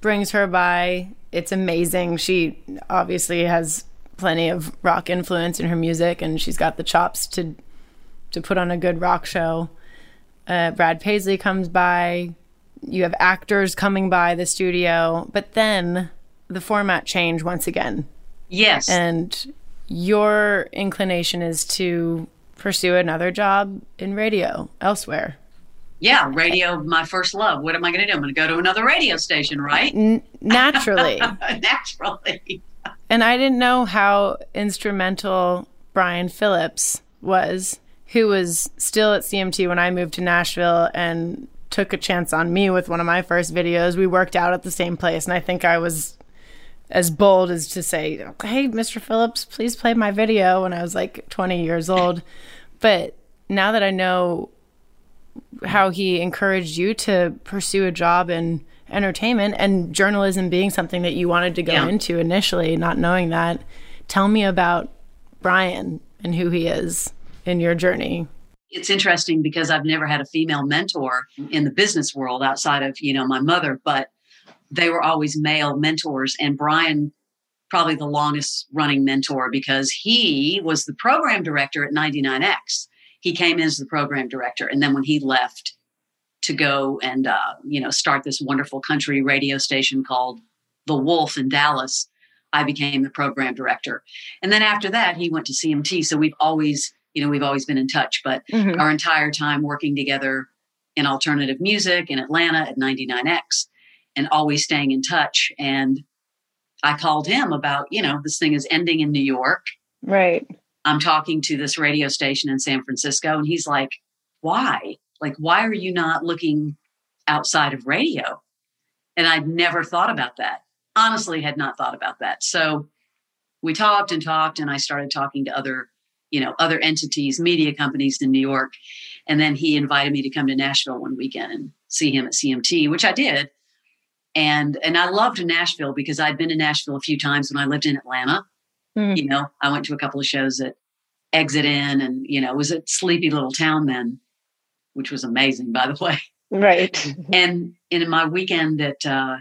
[SPEAKER 1] brings her by. It's amazing. She obviously has plenty of rock influence in her music, and she's got the chops to to put on a good rock show. Uh, Brad Paisley comes by. You have actors coming by the studio, but then the format change once again.
[SPEAKER 2] Yes,
[SPEAKER 1] and your inclination is to pursue another job in radio elsewhere.
[SPEAKER 2] Yeah, radio, my first love. What am I going to do? I'm going to go to another radio station, right?
[SPEAKER 1] N- naturally.
[SPEAKER 2] naturally.
[SPEAKER 1] and I didn't know how instrumental Brian Phillips was, who was still at CMT when I moved to Nashville and took a chance on me with one of my first videos. We worked out at the same place, and I think I was as bold as to say, "Hey, Mr. Phillips, please play my video." When I was like 20 years old, but now that I know how he encouraged you to pursue a job in entertainment and journalism being something that you wanted to go yeah. into initially, not knowing that, tell me about Brian and who he is in your journey.
[SPEAKER 2] It's interesting because I've never had a female mentor in the business world outside of, you know, my mother, but they were always male mentors and Brian probably the longest running mentor because he was the program director at 99X. He came in as the program director. And then when he left to go and, uh, you know, start this wonderful country radio station called The Wolf in Dallas, I became the program director. And then after that, he went to CMT. So we've always, you know, we've always been in touch, but mm-hmm. our entire time working together in alternative music in Atlanta at 99X and always staying in touch. And I called him about, you know, this thing is ending in New York.
[SPEAKER 1] Right.
[SPEAKER 2] I'm talking to this radio station in San Francisco. And he's like, why? Like, why are you not looking outside of radio? And I'd never thought about that. Honestly, had not thought about that. So we talked and talked, and I started talking to other, you know, other entities, media companies in New York. And then he invited me to come to Nashville one weekend and see him at CMT, which I did. And and I loved Nashville because I'd been to Nashville a few times when I lived in Atlanta. Mm-hmm. You know, I went to a couple of shows at Exit Inn and, you know, it was a sleepy little town then, which was amazing, by the way.
[SPEAKER 1] Right.
[SPEAKER 2] and in my weekend at uh,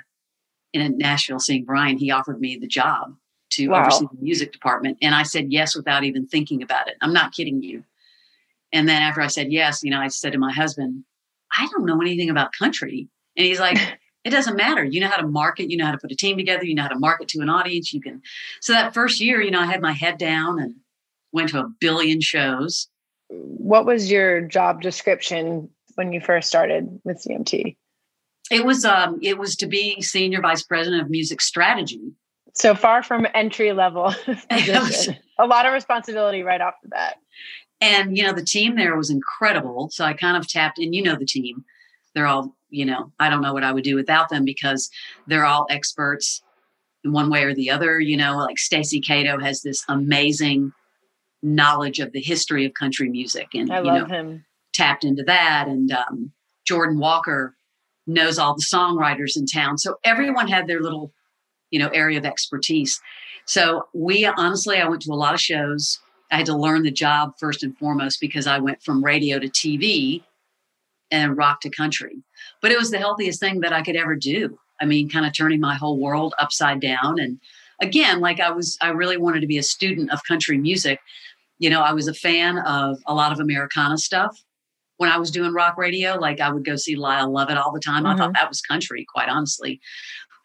[SPEAKER 2] in Nashville seeing Brian, he offered me the job to wow. oversee the music department. And I said yes without even thinking about it. I'm not kidding you. And then after I said yes, you know, I said to my husband, I don't know anything about country. And he's like, it doesn't matter. You know how to market, you know how to put a team together, you know how to market to an audience. You can. So that first year, you know, I had my head down and went to a billion shows.
[SPEAKER 1] What was your job description when you first started with CMT?
[SPEAKER 2] It was um, it was to be senior vice president of music strategy.
[SPEAKER 1] So far from entry level position. a lot of responsibility right off the bat.
[SPEAKER 2] And you know, the team there was incredible. So I kind of tapped in, you know, the team. They're all, you know, I don't know what I would do without them because they're all experts in one way or the other. You know, like Stacy Cato has this amazing knowledge of the history of country music and
[SPEAKER 1] I love know, him.
[SPEAKER 2] tapped into that. And um, Jordan Walker knows all the songwriters in town. So everyone had their little, you know, area of expertise. So we honestly, I went to a lot of shows. I had to learn the job first and foremost because I went from radio to TV and rock to country. But it was the healthiest thing that I could ever do. I mean, kind of turning my whole world upside down. And again, like I was, I really wanted to be a student of country music. You know, I was a fan of a lot of Americana stuff when I was doing rock radio. Like I would go see Lyle Lovett all the time. Mm-hmm. I thought mm-hmm. that was country, quite honestly.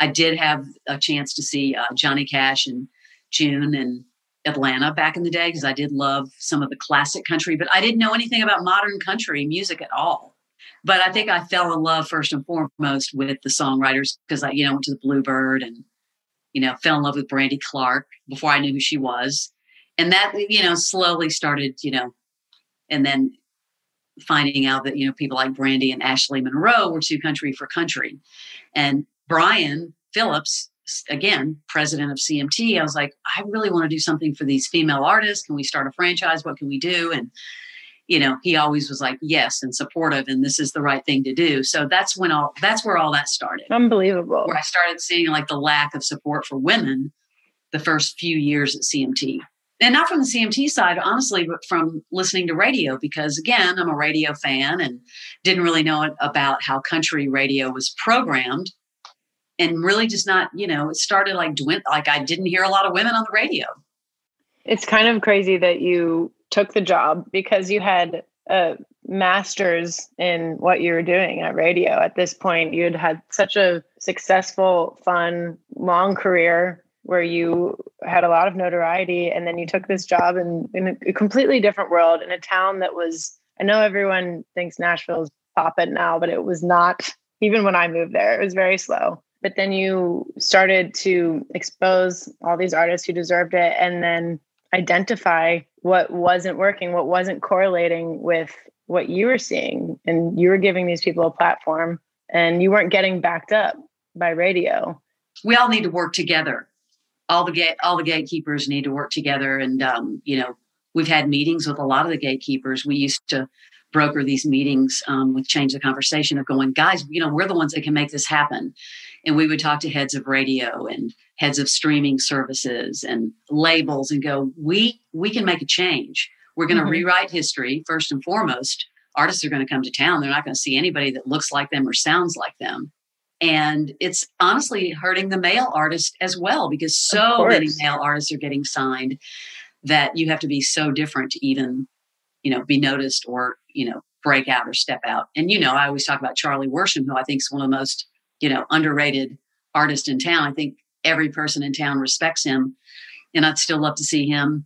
[SPEAKER 2] I did have a chance to see uh, Johnny Cash and June and Atlanta back in the day because I did love some of the classic country, but I didn't know anything about modern country music at all. But I think I fell in love first and foremost with the songwriters because I, you know, went to the Bluebird and, you know, fell in love with Brandy Clark before I knew who she was. And that, you know, slowly started, you know, and then finding out that, you know, people like Brandy and Ashley Monroe were too country for country. And Brian Phillips, again, president of CMT, I was like, I really want to do something for these female artists. Can we start a franchise? What can we do? And you know, he always was like, yes, and supportive, and this is the right thing to do. So that's when all that's where all that started.
[SPEAKER 1] Unbelievable.
[SPEAKER 2] Where I started seeing like the lack of support for women the first few years at CMT. And not from the CMT side, honestly, but from listening to radio, because again, I'm a radio fan and didn't really know about how country radio was programmed. And really just not, you know, it started like like I didn't hear a lot of women on the radio.
[SPEAKER 1] It's kind of crazy that you took the job because you had a master's in what you were doing at radio. At this point, you'd had such a successful, fun, long career where you had a lot of notoriety, and then you took this job in, in a completely different world in a town that was. I know everyone thinks Nashville's popping now, but it was not. Even when I moved there, it was very slow. But then you started to expose all these artists who deserved it, and then identify what wasn't working, what wasn't correlating with what you were seeing. And you were giving these people a platform and you weren't getting backed up by radio.
[SPEAKER 2] We all need to work together. All the gate, all the gatekeepers need to work together. And um, you know, we've had meetings with a lot of the gatekeepers. We used to broker these meetings um, with change the conversation of going, guys, you know, we're the ones that can make this happen. And we would talk to heads of radio and heads of streaming services and labels and go, we we can make a change. We're going to mm-hmm. rewrite history first and foremost. Artists are going to come to town. They're not going to see anybody that looks like them or sounds like them. And it's honestly hurting the male artist as well because so many male artists are getting signed that you have to be so different to even, you know, be noticed or, you know, break out or step out. And you know, I always talk about Charlie Worsham, who I think is one of the most, you know, underrated artist in town. I think every person in town respects him. And I'd still love to see him,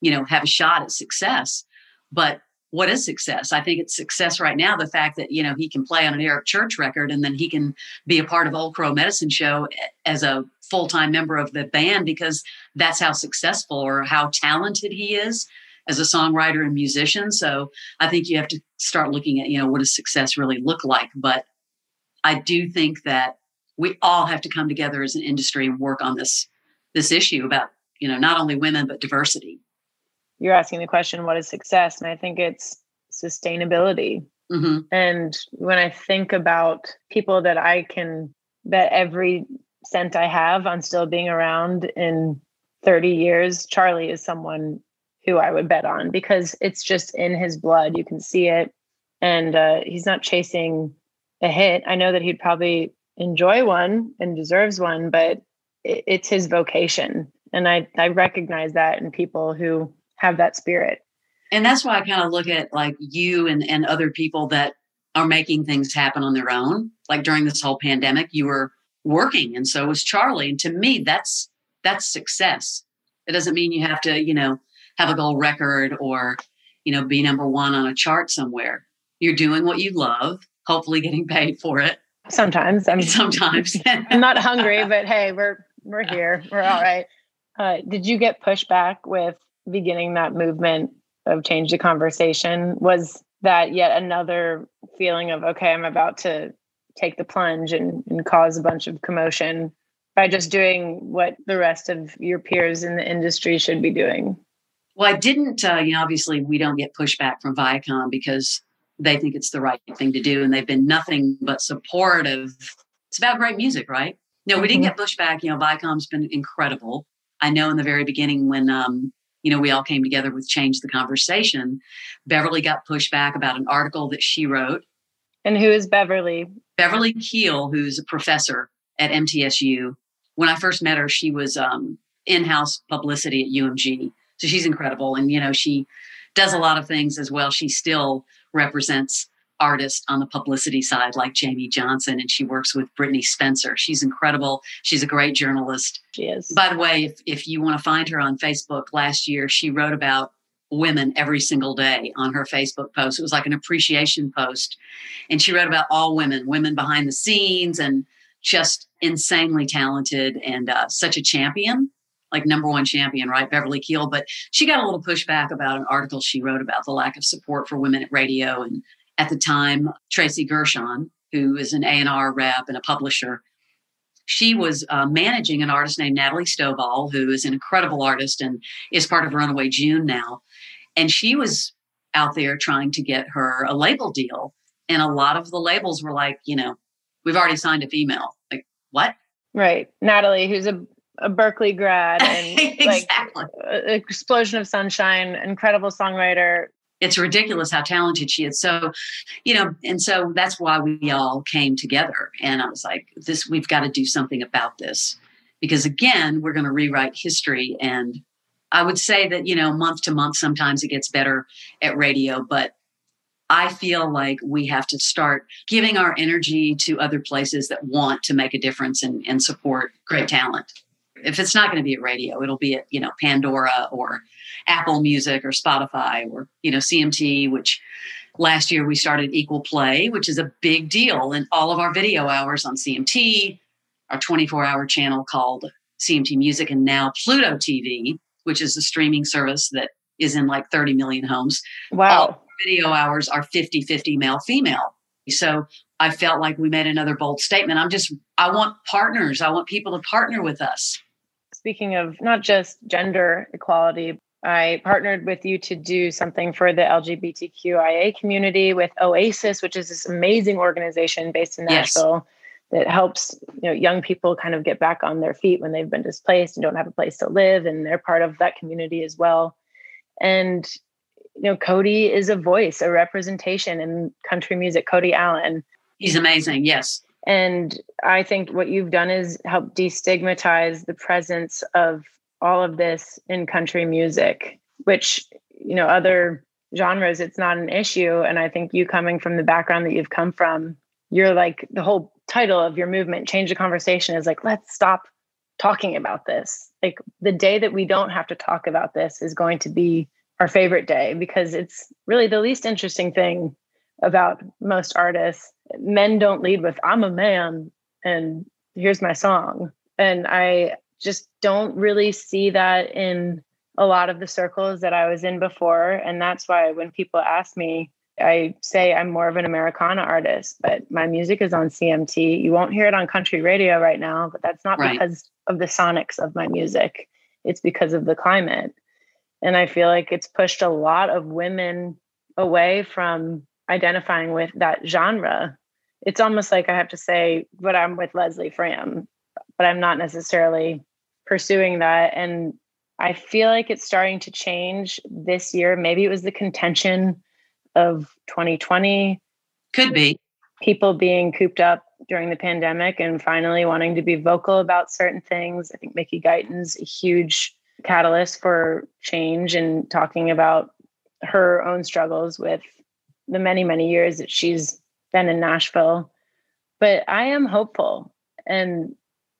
[SPEAKER 2] you know, have a shot at success. But what is success? I think it's success right now. The fact that, you know, he can play on an Eric Church record and then he can be a part of Old Crow Medicine Show eh, as a full time member of the band because that's how successful or how talented he is as a songwriter and musician. So I think you have to start looking at, you know, what does success really look like? But I do think that we all have to come together as an industry and work on this this issue about, you know, not only women but diversity.
[SPEAKER 1] You're asking the question, what is success? And I think it's sustainability. Mm-hmm. And when I think about people that I can bet every cent I have on still being around in 30 years, Charlie is someone who I would bet on because it's just in his blood. You can see it. And uh, he's not chasing a hit. I know that he'd probably enjoy one and deserves one, but it, it's his vocation. And I, I recognize that in people who have that spirit.
[SPEAKER 2] And that's why I kind of look at like you and, and other people that are making things happen on their own. Like during this whole pandemic, you were working and so was Charlie. And to me, that's that's success. It doesn't mean you have to, you know, have a gold record or, you know, be number one on a chart somewhere. You're doing what you love, hopefully getting paid for it.
[SPEAKER 1] Sometimes I'm
[SPEAKER 2] sometimes
[SPEAKER 1] I'm not hungry, but hey, we're we're here. We're all right. Uh, did you get pushback with beginning that movement of change the conversation? Was that yet another feeling of okay, I'm about to take the plunge and, and cause a bunch of commotion by just doing what the rest of your peers in the industry should be doing?
[SPEAKER 2] Well, I didn't, uh, you know, obviously we don't get pushback from Viacom because they think it's the right thing to do. And they've been nothing but supportive. It's about great music, right? No, we didn't mm-hmm. get pushback. You know, Viacom's been incredible. I know in the very beginning when, um, you know, we all came together with Change the Conversation, Beverly got pushback about an article that she wrote.
[SPEAKER 1] And who is Beverly?
[SPEAKER 2] Beverly Keel, who's a professor at MTSU. When I first met her, she was um, in house publicity at UMG. So she's incredible. And, you know, she does a lot of things as well. She still represents artists on the publicity side, like Jamey Johnson, and she works with Brittney Spencer. She's incredible. She's a great journalist.
[SPEAKER 1] She is.
[SPEAKER 2] By the way, if, if you want to find her on Facebook, last year she wrote about women every single day on her Facebook post. It was like an appreciation post. And she wrote about all women, women behind the scenes, and just insanely talented and uh, such a champion like number one champion, right? Beverly Keel. But she got a little pushback about an article she wrote about the lack of support for women at radio. And at the time, Tracy Gershon, who is an A&R rep and a publisher, she was uh, managing an artist named Natalie Stovall, who is an incredible artist and is part of Runaway June now. And she was out there trying to get her a label deal. And a lot of the labels were like, you know, we've already signed a female. Like, what?
[SPEAKER 1] Right. Natalie, who's a a Berklee grad and exactly. like explosion of sunshine, incredible songwriter.
[SPEAKER 2] It's ridiculous how talented she is. So, you know, and so that's why we all came together. And I was like, this, we've got to do something about this because again, we're going to rewrite history. And I would say that, you know, month to month, sometimes it gets better at radio, but I feel like we have to start giving our energy to other places that want to make a difference and, and support great talent if it's not going to be at radio, it'll be at, you know, Pandora or Apple Music or Spotify or, you know, CMT, which last year we started Equal Play, which is a big deal. And all of our video hours on CMT, our 24 hour channel called CMT Music, and now Pluto TV, which is a streaming service that is in like 30 million homes.
[SPEAKER 1] Wow.
[SPEAKER 2] video hours are 50 50 male female. So I felt like we made another bold statement. I'm just, I want partners. I want people to partner with us
[SPEAKER 1] speaking of not just gender equality, I partnered with you to do something for the LGBTQIA community with Oasis, which is this amazing organization based in Nashville yes. that helps you know young people kind of get back on their feet when they've been displaced and don't have a place to live, and they're part of that community as well. And you know, Cody is a voice, a representation in country music. Cody Alan.
[SPEAKER 2] He's amazing. Yes.
[SPEAKER 1] And I think what you've done is help destigmatize the presence of all of this in country music, which, you know, other genres, it's not an issue. And I think you coming from the background that you've come from, you're like the whole title of your movement, Change the Conversation, is like, let's stop talking about this. Like the day that we don't have to talk about this is going to be our favorite day because it's really the least interesting thing about most artists. Men don't lead with, I'm a man and here's my song. And I just don't really see that in a lot of the circles that I was in before. And that's why when people ask me, I say I'm more of an Americana artist, but my music is on CMT. You won't hear it on country radio right now, but that's not right. because of the sonics of my music. It's because of the climate. And I feel like it's pushed a lot of women away from identifying with that genre. It's almost like I have to say, but I'm with Leslie Fram, but I'm not necessarily pursuing that. And I feel like it's starting to change this year. Maybe it was the contention of 2020.
[SPEAKER 2] Could be.
[SPEAKER 1] People being cooped up during the pandemic and finally wanting to be vocal about certain things. I think Mickey Guyton's a huge catalyst for change and talking about her own struggles with the many, many years that she's been in Nashville. But I am hopeful and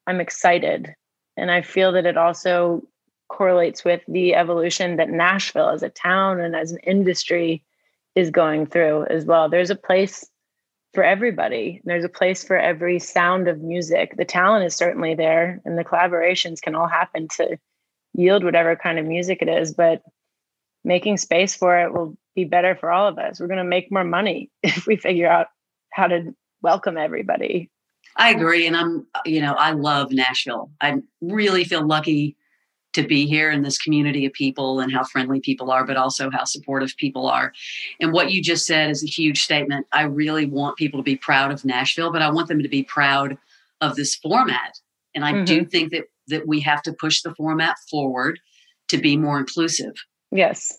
[SPEAKER 1] I'm excited. And I feel that it also correlates with the evolution that Nashville as a town and as an industry is going through as well. There's a place for everybody. There's a place for every sound of music. The talent is certainly there, and the collaborations can all happen to yield whatever kind of music it is. But making space for it will be better for all of us. We're going to make more money if we figure out how to welcome everybody.
[SPEAKER 2] I agree. And I'm, you know, I love Nashville. I really feel lucky to be here in this community of people and how friendly people are, but also how supportive people are. And what you just said is a huge statement. I really want people to be proud of Nashville, but I want them to be proud of this format. And I mm-hmm. do think that that we have to push the format forward to be more inclusive.
[SPEAKER 1] Yes.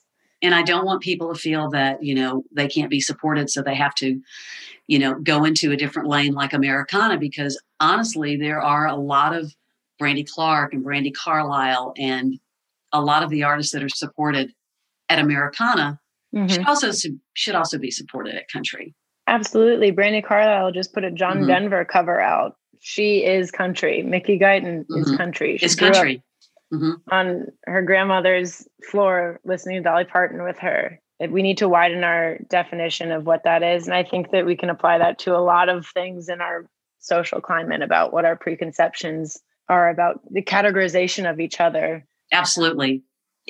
[SPEAKER 2] And I don't want people to feel that, you know, they can't be supported so they have to, you know, go into a different lane like Americana because honestly there are a lot of Brandy Clark and Brandi Carlile and a lot of the artists that are supported at Americana mm-hmm. should also should also be supported at country.
[SPEAKER 1] Absolutely. Brandi Carlile just put a John mm-hmm. Denver cover out. She is country. Mickey Guyton mm-hmm. is country.
[SPEAKER 2] She it's country.
[SPEAKER 1] Mm-hmm. On her grandmother's floor listening to Dolly Parton with her. We need to widen our definition of what that is. And I think that we can apply that to a lot of things in our social climate about what our preconceptions are about the categorization of each other.
[SPEAKER 2] Absolutely.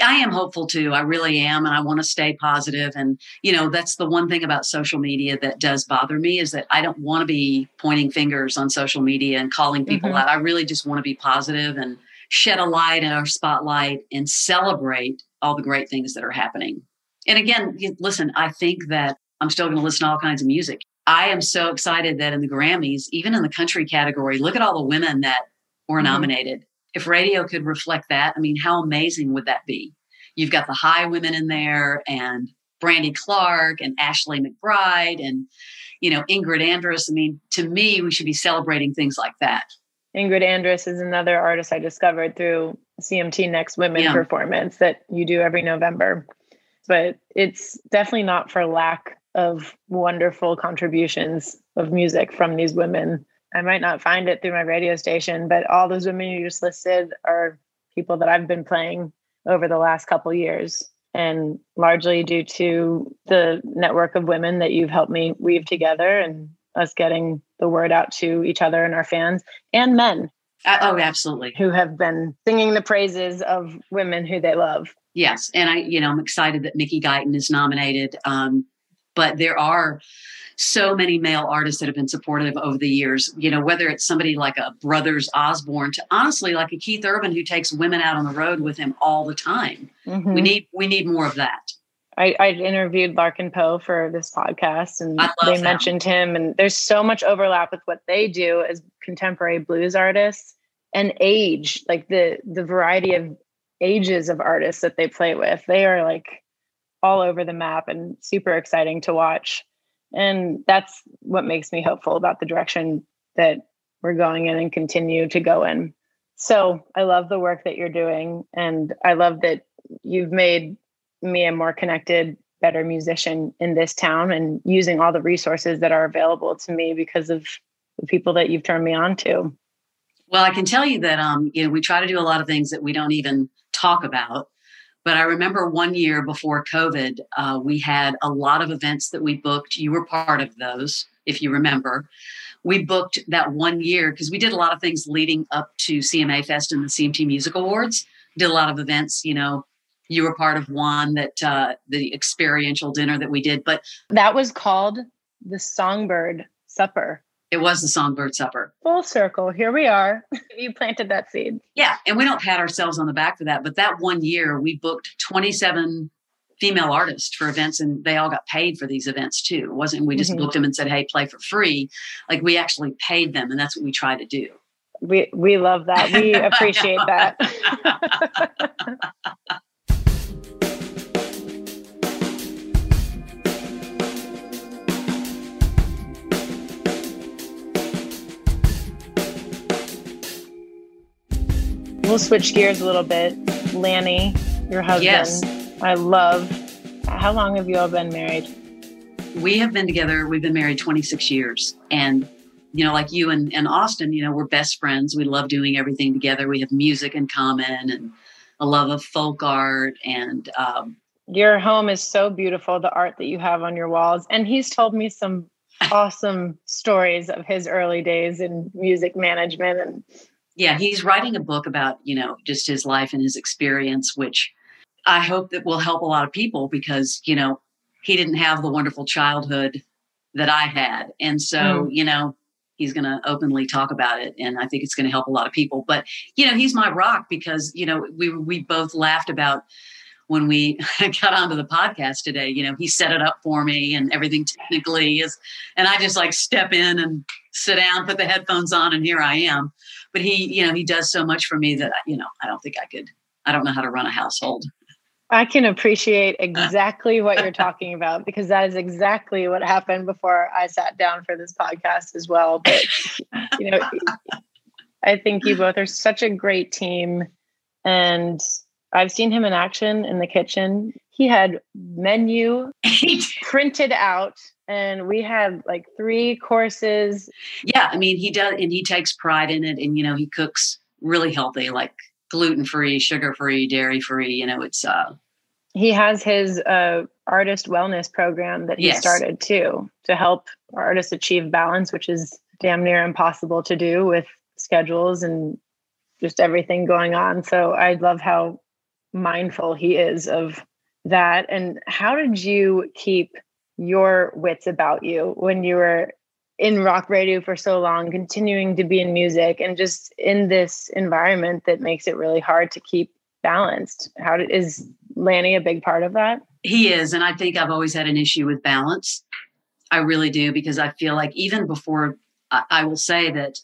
[SPEAKER 2] I am hopeful too. I really am. And I want to stay positive. And, you know, that's the one thing about social media that does bother me is that I don't want to be pointing fingers on social media and calling people mm-hmm. out. I really just want to be positive and shed a light in our spotlight and celebrate all the great things that are happening. And again, listen, I think that I'm still going to listen to all kinds of music. I am so excited that in the Grammys, even in the country category, look at all the women that or mm-hmm. nominated. If radio could reflect that, I mean, how amazing would that be? You've got the Highwomen in there and Brandy Clark and Ashley McBryde and, you know, Ingrid Andress. I mean, to me, we should be celebrating things like that.
[SPEAKER 1] Ingrid Andress is another artist I discovered through CMT Next Women yeah. performance that you do every November. But it's definitely not for lack of wonderful contributions of music from these women I might not find it through my radio station, but all those women you just listed are people that I've been playing over the last couple years and largely due to the network of women that you've helped me weave together and us getting the word out to each other and our fans and men.
[SPEAKER 2] Uh, oh, absolutely.
[SPEAKER 1] Who have been singing the praises of women who they love.
[SPEAKER 2] Yes. And I, you know, I'm excited that Mickey Guyton is nominated. Um, but there are so many male artists that have been supportive over the years. You know, whether it's somebody like a Brothers Osborne to honestly like a Keith Urban who takes women out on the road with him all the time. Mm-hmm. We need we need more of that.
[SPEAKER 1] I, I interviewed Larkin Poe for this podcast and they mentioned him and there's so much overlap with what they do as contemporary blues artists and age, like the the variety of ages of artists that they play with. They are like all over the map and super exciting to watch. And that's what makes me hopeful about the direction that we're going in and continue to go in. So I love the work that you're doing. And I love that you've made me a more connected, better musician in this town and using all the resources that are available to me because of the people that you've turned me on to.
[SPEAKER 2] Well, I can tell you that um, you know, we try to do a lot of things that we don't even talk about But I remember one year before COVID, uh, we had a lot of events that we booked. You were part of those, if you remember. We booked that one year because we did a lot of things leading up to CMA Fest and the CMT Music Awards. Did a lot of events, you know. You were part of one that uh, the experiential dinner that we did, but
[SPEAKER 1] that was called the Songbird Supper.
[SPEAKER 2] It was the Songbird Supper.
[SPEAKER 1] Full circle. Here we are. you planted that seed.
[SPEAKER 2] Yeah. And we don't pat ourselves on the back for that. But that one year, we booked 27 female artists for events and they all got paid for these events too. It wasn't we just mm-hmm. booked them and said, hey, play for free. Like we actually paid them. And that's what we try to do.
[SPEAKER 1] We we love that. We appreciate that. We'll switch gears a little bit. Lanny, your husband.
[SPEAKER 2] Yes.
[SPEAKER 1] I love. How long have you all been married?
[SPEAKER 2] We have been together. We've been married 26 years. And, you know, like you and, and Austin, you know, we're best friends. We love doing everything together. We have music in common and a love of folk art. And um,
[SPEAKER 1] your home is so beautiful, the art that you have on your walls. And he's told me some awesome stories of his early days in music management and
[SPEAKER 2] yeah, he's writing a book about, you know, just his life and his experience, which I hope that will help a lot of people because, you know, he didn't have the wonderful childhood that I had. And so, mm. you know, he's going to openly talk about it and I think it's going to help a lot of people. But, you know, he's my rock because, you know, we we both laughed about when we got onto the podcast today, you know, he set it up for me and everything technically is and I just like step in and sit down, put the headphones on and here I am but he, you know, he does so much for me that, you know, I don't think I could, I don't know how to run a household.
[SPEAKER 1] I can appreciate exactly what you're talking about because that is exactly what happened before I sat down for this podcast as well. But, you know, I think you both are such a great team. And I've seen him in action in the kitchen. He had menu printed out and we had like three courses.
[SPEAKER 2] Yeah, I mean, he does, and he takes pride in it. And you know, he cooks really healthy, like gluten free, sugar free, dairy free. You know, it's uh.
[SPEAKER 1] He has his uh, artist wellness program that he yes. started too to help artists achieve balance, which is damn near impossible to do with schedules and just everything going on. So I love how mindful he is of that. And how did you keep your wits about you when you were in rock radio for so long, continuing to be in music and just in this environment that makes it really hard to keep balanced. How did, is Lanny a big part of that?
[SPEAKER 2] He is. And I think I've always had an issue with balance. I really do, because I feel like even before, I, I will say that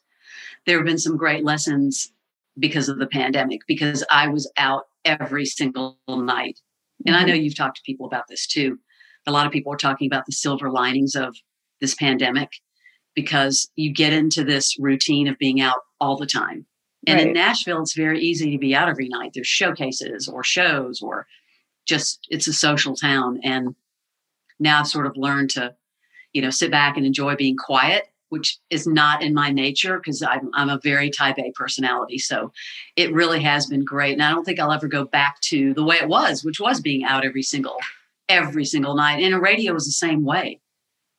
[SPEAKER 2] there have been some great lessons because of the pandemic, because I was out every single night. And mm-hmm. I know you've talked to people about this too a lot of people are talking about the silver linings of this pandemic because you get into this routine of being out all the time. And right. in Nashville, it's very easy to be out every night. There's showcases or shows or just it's a social town. And now I've sort of learned to, you know, sit back and enjoy being quiet, which is not in my nature because I'm, I'm a very type A personality. So it really has been great. And I don't think I'll ever go back to the way it was, which was being out every single every single night. And a radio was the same way.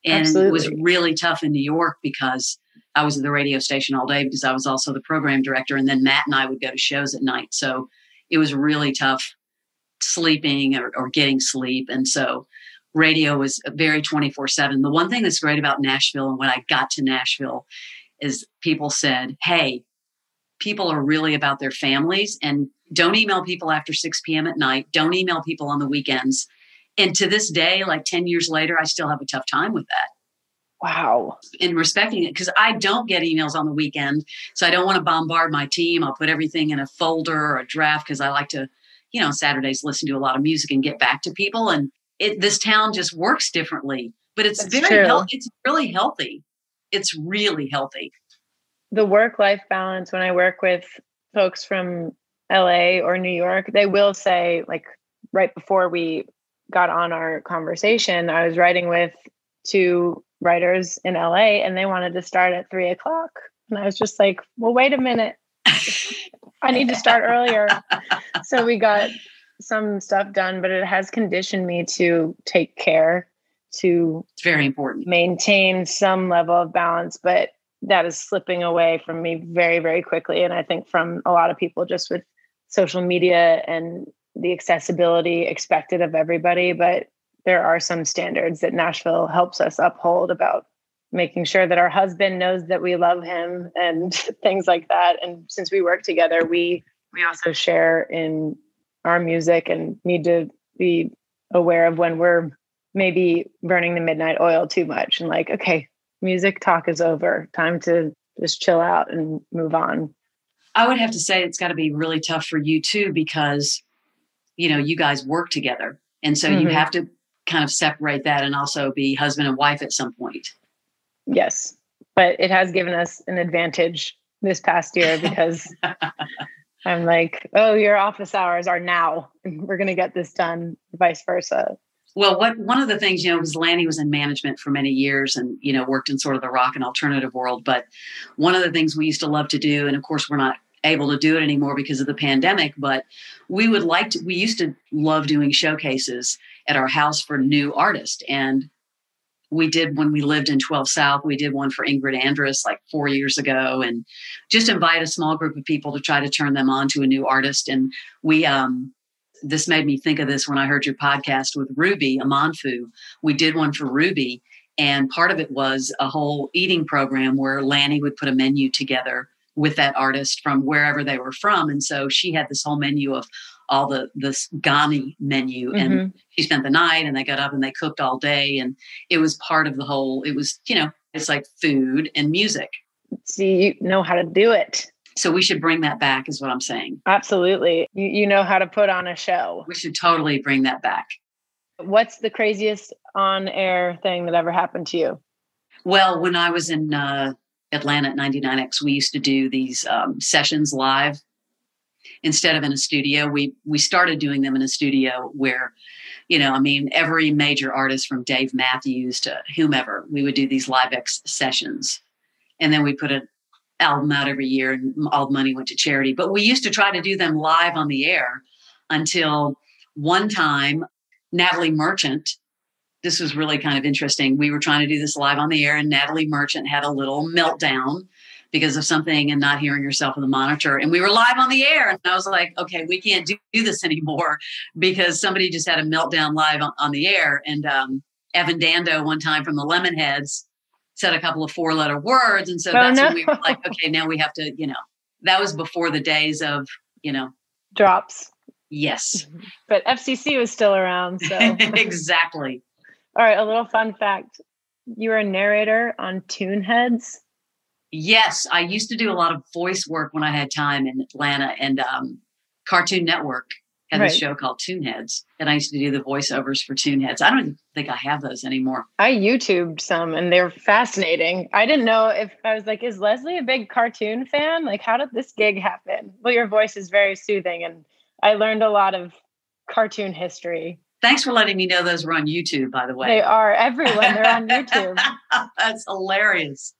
[SPEAKER 2] And Absolutely. it was really tough in New York because I was at the radio station all day because I was also the program director. And then Matt and I would go to shows at night. So it was really tough sleeping or, or getting sleep. And so radio was very 24 7. The one thing that's great about Nashville and when I got to Nashville is people said, Hey, people are really about their families and don't email people after 6 p.m. at night. Don't email people on the weekends. And to this day, like 10 years later, I still have a tough time with that.
[SPEAKER 1] Wow.
[SPEAKER 2] And respecting it because I don't get emails on the weekend. So I don't want to bombard my team. I'll put everything in a folder or a draft because I like to, you know, Saturdays listen to a lot of music and get back to people. And it, this town just works differently, but it's That's very healthy. It's really healthy. It's really healthy.
[SPEAKER 1] The work life balance, when I work with folks from LA or New York, they will say, like, right before we got on our conversation, I was writing with two writers in LA and they wanted to start at three o'clock. And I was just like, well, wait a minute. I need to start earlier. so we got some stuff done, but it has conditioned me to take care to
[SPEAKER 2] it's very important
[SPEAKER 1] maintain some level of balance but that is slipping away from me very very quickly and i think from a lot of people just with social media and the accessibility expected of everybody but there are some standards that nashville helps us uphold about making sure that our husband knows that we love him and things like that and since we work together we we also share in our music and need to be aware of when we're maybe burning the midnight oil too much and like, okay, music talk is over. Time to just chill out and move on.
[SPEAKER 2] I would have to say it's got to be really tough for you too because you know, you guys work together. And so mm-hmm. you have to kind of separate that and also be husband and wife at some point.
[SPEAKER 1] Yes. But it has given us an advantage this past year because I'm like, oh, your office hours are now. We're going to get this done, vice versa.
[SPEAKER 2] Well, what one of the things, you know, because Lanny was in management for many years and, you know, worked in sort of the rock and alternative world. But one of the things we used to love to do, and of course we're not able to do it anymore because of the pandemic, but we would like to we used to love doing showcases at our house for new artists. And we did when we lived in 12 South, we did one for Ingrid Andress like four years ago and just invite a small group of people to try to turn them on to a new artist. And we um this made me think of this when I heard your podcast with Ruby Amanfu. We did one for Ruby, and part of it was a whole eating program where Lanny would put a menu together with that artist from wherever they were from. And so she had this whole menu of all the this Ghani menu mm-hmm. and she spent the night and they got up and they cooked all day and it was part of the whole it was you know it's like food and music
[SPEAKER 1] see you know how to do it
[SPEAKER 2] so we should bring that back, is what I'm saying.
[SPEAKER 1] Absolutely. You, you know how to put on a show.
[SPEAKER 2] We should totally bring that back.
[SPEAKER 1] What's the craziest on air thing that ever happened to you?
[SPEAKER 2] Well, when I was in uh, Atlanta at 99X, we used to do these um, sessions live instead of in a studio. We we started doing them in a studio where, you know, I mean, every major artist from Dave Matthews to whomever, we would do these live X sessions, and then we put a album out every year and all the money went to charity. But we used to try to do them live on the air until one time, Natalie Merchant, this was really kind of interesting. We were trying to do this live on the air, and Natalie Merchant had a little meltdown because of something and not hearing herself in the monitor. And we were live on the air. And I was like, okay, we can't do, this anymore because somebody just had a meltdown live on, on the air. And um, Evan Dando, one time from the Lemonheads, said a couple of four letter words. And so oh, that's no. when we were like, okay, now we have to, you know, that was before the days of, you know,
[SPEAKER 1] drops.
[SPEAKER 2] Yes.
[SPEAKER 1] Mm-hmm. But FCC was still around. So
[SPEAKER 2] exactly.
[SPEAKER 1] All right. A little fun fact. You were a narrator on Toonheads.
[SPEAKER 2] Yes. I used to do a lot of voice work when I had time in Atlanta and um, Cartoon Network had right. this show called Toonheads, and I used to do the voiceovers for Toonheads. I don't think I have those anymore.
[SPEAKER 1] I YouTubed some, and they're fascinating. I didn't know if I was like, is Leslie a big cartoon fan? Like, how did this gig happen? Well, your voice is very soothing, and I learned a lot of cartoon history.
[SPEAKER 2] Thanks for letting me know those were on YouTube, by the way.
[SPEAKER 1] They are everyone. They're on YouTube.
[SPEAKER 2] That's hilarious.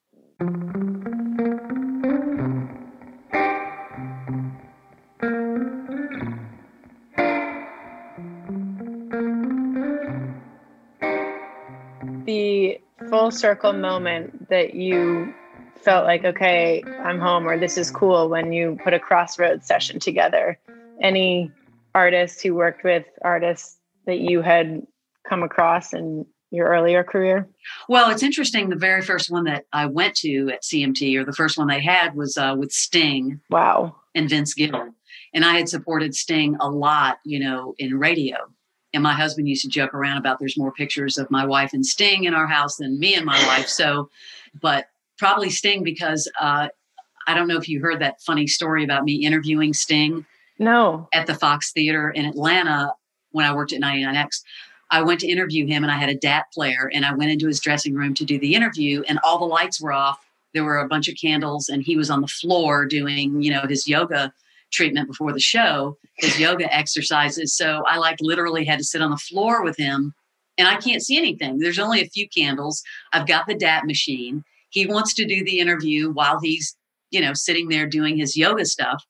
[SPEAKER 1] The full circle moment that you felt like, okay, I'm home or this is cool when you put a crossroads session together? Any artists who worked with artists that you had come across in your earlier career?
[SPEAKER 2] Well, it's interesting. The very first one that I went to at CMT, or the first one they had, was uh, with Sting.
[SPEAKER 1] Wow.
[SPEAKER 2] And Vince Gill. And I had supported Sting a lot, you know, in radio. And my husband used to joke around about there's more pictures of my wife and Sting in our house than me and my wife. So, but probably Sting because uh, I don't know if you heard that funny story about me interviewing Sting.
[SPEAKER 1] No.
[SPEAKER 2] At the Fox Theater in Atlanta when I worked at 99X. I went to interview him and I had a DAT player and I went into his dressing room to do the interview and all the lights were off. There were a bunch of candles and he was on the floor doing, you know, his yoga treatment before the show, his yoga exercises. So I like literally had to sit on the floor with him and I can't see anything. There's only a few candles. I've got the DAT machine. He wants to do the interview while he's, you know, sitting there doing his yoga stuff.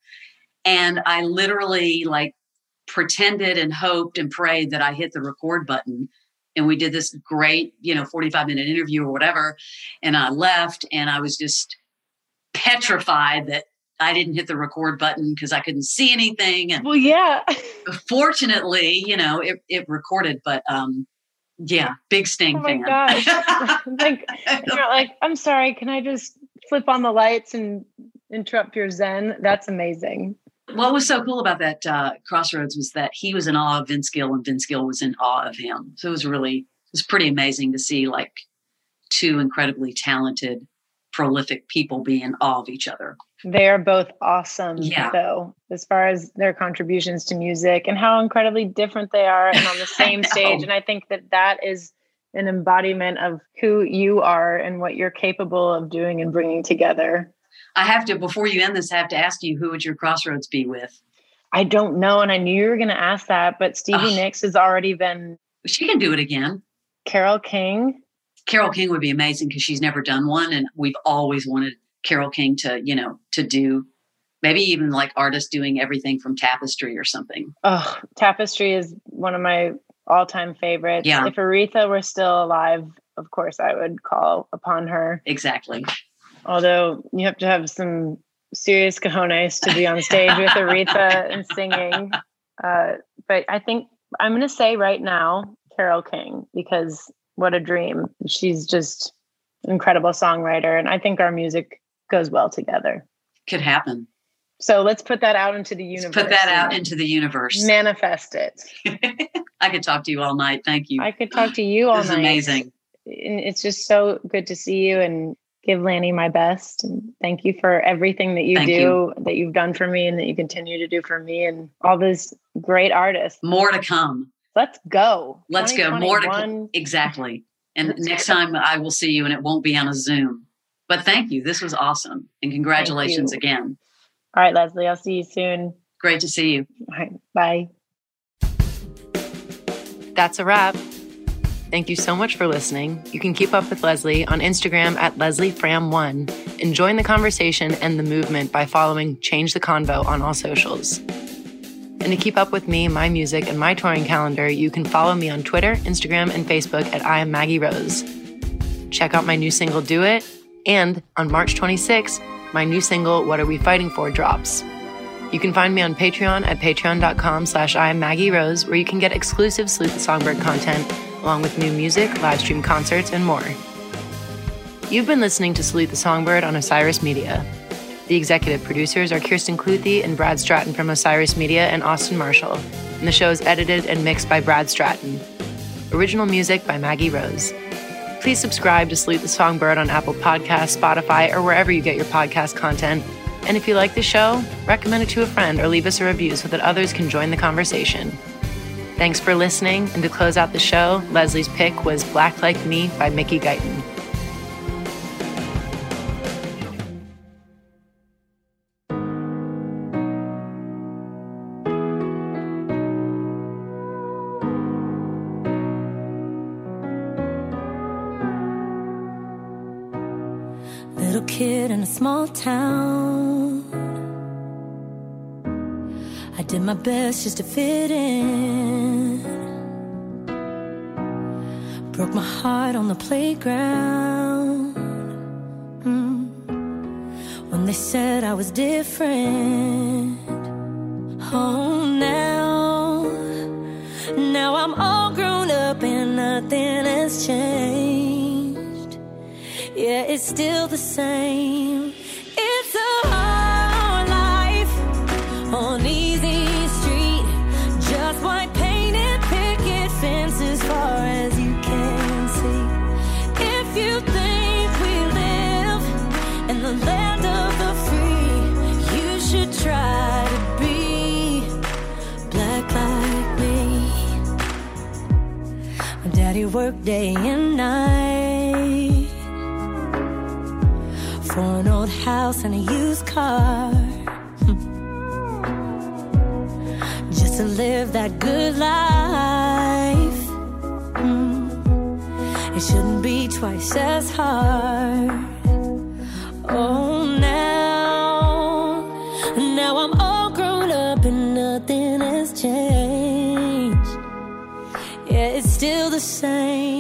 [SPEAKER 2] And I literally like pretended and hoped and prayed that I hit the record button. And we did this great, you know, 45 minute interview or whatever. And I left and I was just petrified that I didn't hit the record button because I couldn't see anything. And
[SPEAKER 1] well, yeah.
[SPEAKER 2] fortunately, you know, it, it recorded, but um, yeah, big Sting
[SPEAKER 1] oh my
[SPEAKER 2] fan.
[SPEAKER 1] gosh. like, you're like, I'm sorry, can I just flip on the lights and interrupt your zen? That's amazing.
[SPEAKER 2] What was so cool about that uh, Crossroads was that he was in awe of Vince Gill and Vince Gill was in awe of him. So it was really, it was pretty amazing to see like two incredibly talented, prolific people be in awe of each other.
[SPEAKER 1] They are both awesome,
[SPEAKER 2] Yeah.
[SPEAKER 1] though, as far as their contributions to music and how incredibly different they are and on the same stage. And I think that that is an embodiment of who you are and what you're capable of doing and bringing together.
[SPEAKER 2] I have to, before you end this, I have to ask you, who would your Crossroads be with?
[SPEAKER 1] I don't know. And I knew you were going to ask that, but Stevie. Nicks has already been
[SPEAKER 2] She can do it again.
[SPEAKER 1] Carole King.
[SPEAKER 2] Carole King would be amazing because she's never done one, and we've always wanted Carole King to, you know, to do maybe even like artists doing everything from Tapestry or something.
[SPEAKER 1] Oh, Tapestry is one of my all time favorites.
[SPEAKER 2] Yeah.
[SPEAKER 1] If Aretha were still alive, of course, I would call upon her.
[SPEAKER 2] Exactly.
[SPEAKER 1] Although you have to have some serious cojones to be on stage with Aretha and singing. Uh, but I think I'm going to say right now, Carole King, because what a dream. She's just an incredible songwriter. And I think our music goes well together.
[SPEAKER 2] Could happen.
[SPEAKER 1] So let's put that out into the
[SPEAKER 2] Let's
[SPEAKER 1] universe.
[SPEAKER 2] put that out into the universe.
[SPEAKER 1] manifest it.
[SPEAKER 2] I could talk to you all night. Thank you.
[SPEAKER 1] I could talk to you all
[SPEAKER 2] this is
[SPEAKER 1] night.
[SPEAKER 2] amazing.
[SPEAKER 1] And it's just so good to see you and give Lanny my best. And thank you for everything that you
[SPEAKER 2] Thank
[SPEAKER 1] do,
[SPEAKER 2] you.
[SPEAKER 1] that you've done for me, and that you continue to do for me, and all these great artists.
[SPEAKER 2] More to come.
[SPEAKER 1] Let's go.
[SPEAKER 2] Let's go. More to
[SPEAKER 1] come.
[SPEAKER 2] Exactly. And
[SPEAKER 1] Let's
[SPEAKER 2] next
[SPEAKER 1] go.
[SPEAKER 2] time I will see you and it won't be on a Zoom. But thank you. This was awesome. And congratulations again.
[SPEAKER 1] All right, Leslie, I'll see you soon.
[SPEAKER 2] Great to see you.
[SPEAKER 1] All right, bye.
[SPEAKER 4] That's a wrap. Thank you so much for listening. You can keep up with Leslie on Instagram at LeslieFram1 and join the conversation and the movement by following Change the Convo on all socials. And to keep up with me, my music, and my touring calendar, you can follow me on Twitter, Instagram, and Facebook at I am Maggie Rose. Check out my new single, Do It, and on March 26, my new single, What Are We Fighting For, drops. You can find me on Patreon at patreon.com slash I am Maggie Rose, where you can get exclusive Salute Songbird content, along with new music, live stream concerts, and more. You've been listening to Salute the Songbird on Osiris Media. The executive producers are Kirsten Cluthy and Brad Stratton from Osiris Media and Austin Marshall, and the show is edited and mixed by Brad Stratton. Original music by Maggie Rose. Please subscribe to Salute the Songbird on Apple Podcasts, Spotify, or wherever you get your podcast content. And if you like the show, recommend it to a friend or leave us a review so that others can join the conversation. Thanks for listening, and to close out the show, Leslie's pick was Black Like Me by Mickey Guyton.
[SPEAKER 5] Little kid in a small town. Did my best just to fit in. Broke my heart on the playground. Mm. When they said I was different. Oh, now. Now I'm all grown up and nothing has changed. Yeah, it's still the same. It's a hard life on easy daddy worked day and night for an old house and a used car. Just to live that good life. Mm. It shouldn't be twice as hard. Same.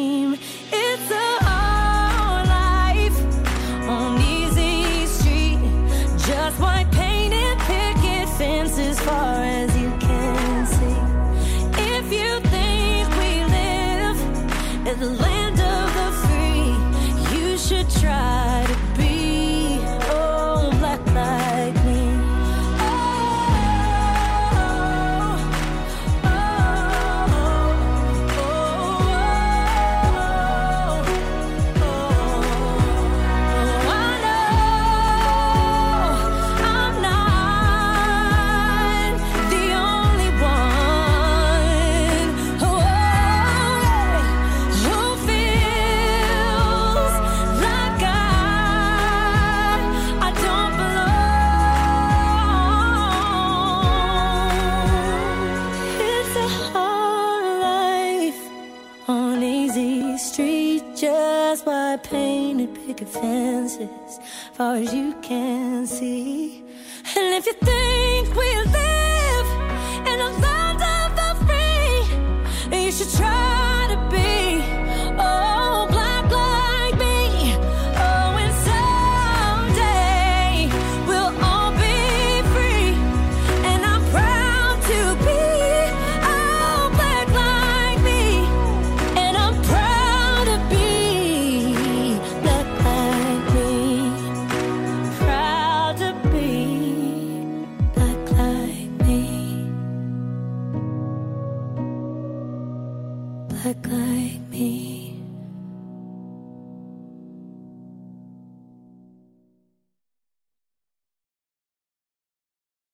[SPEAKER 5] Picket fences, far as you can see.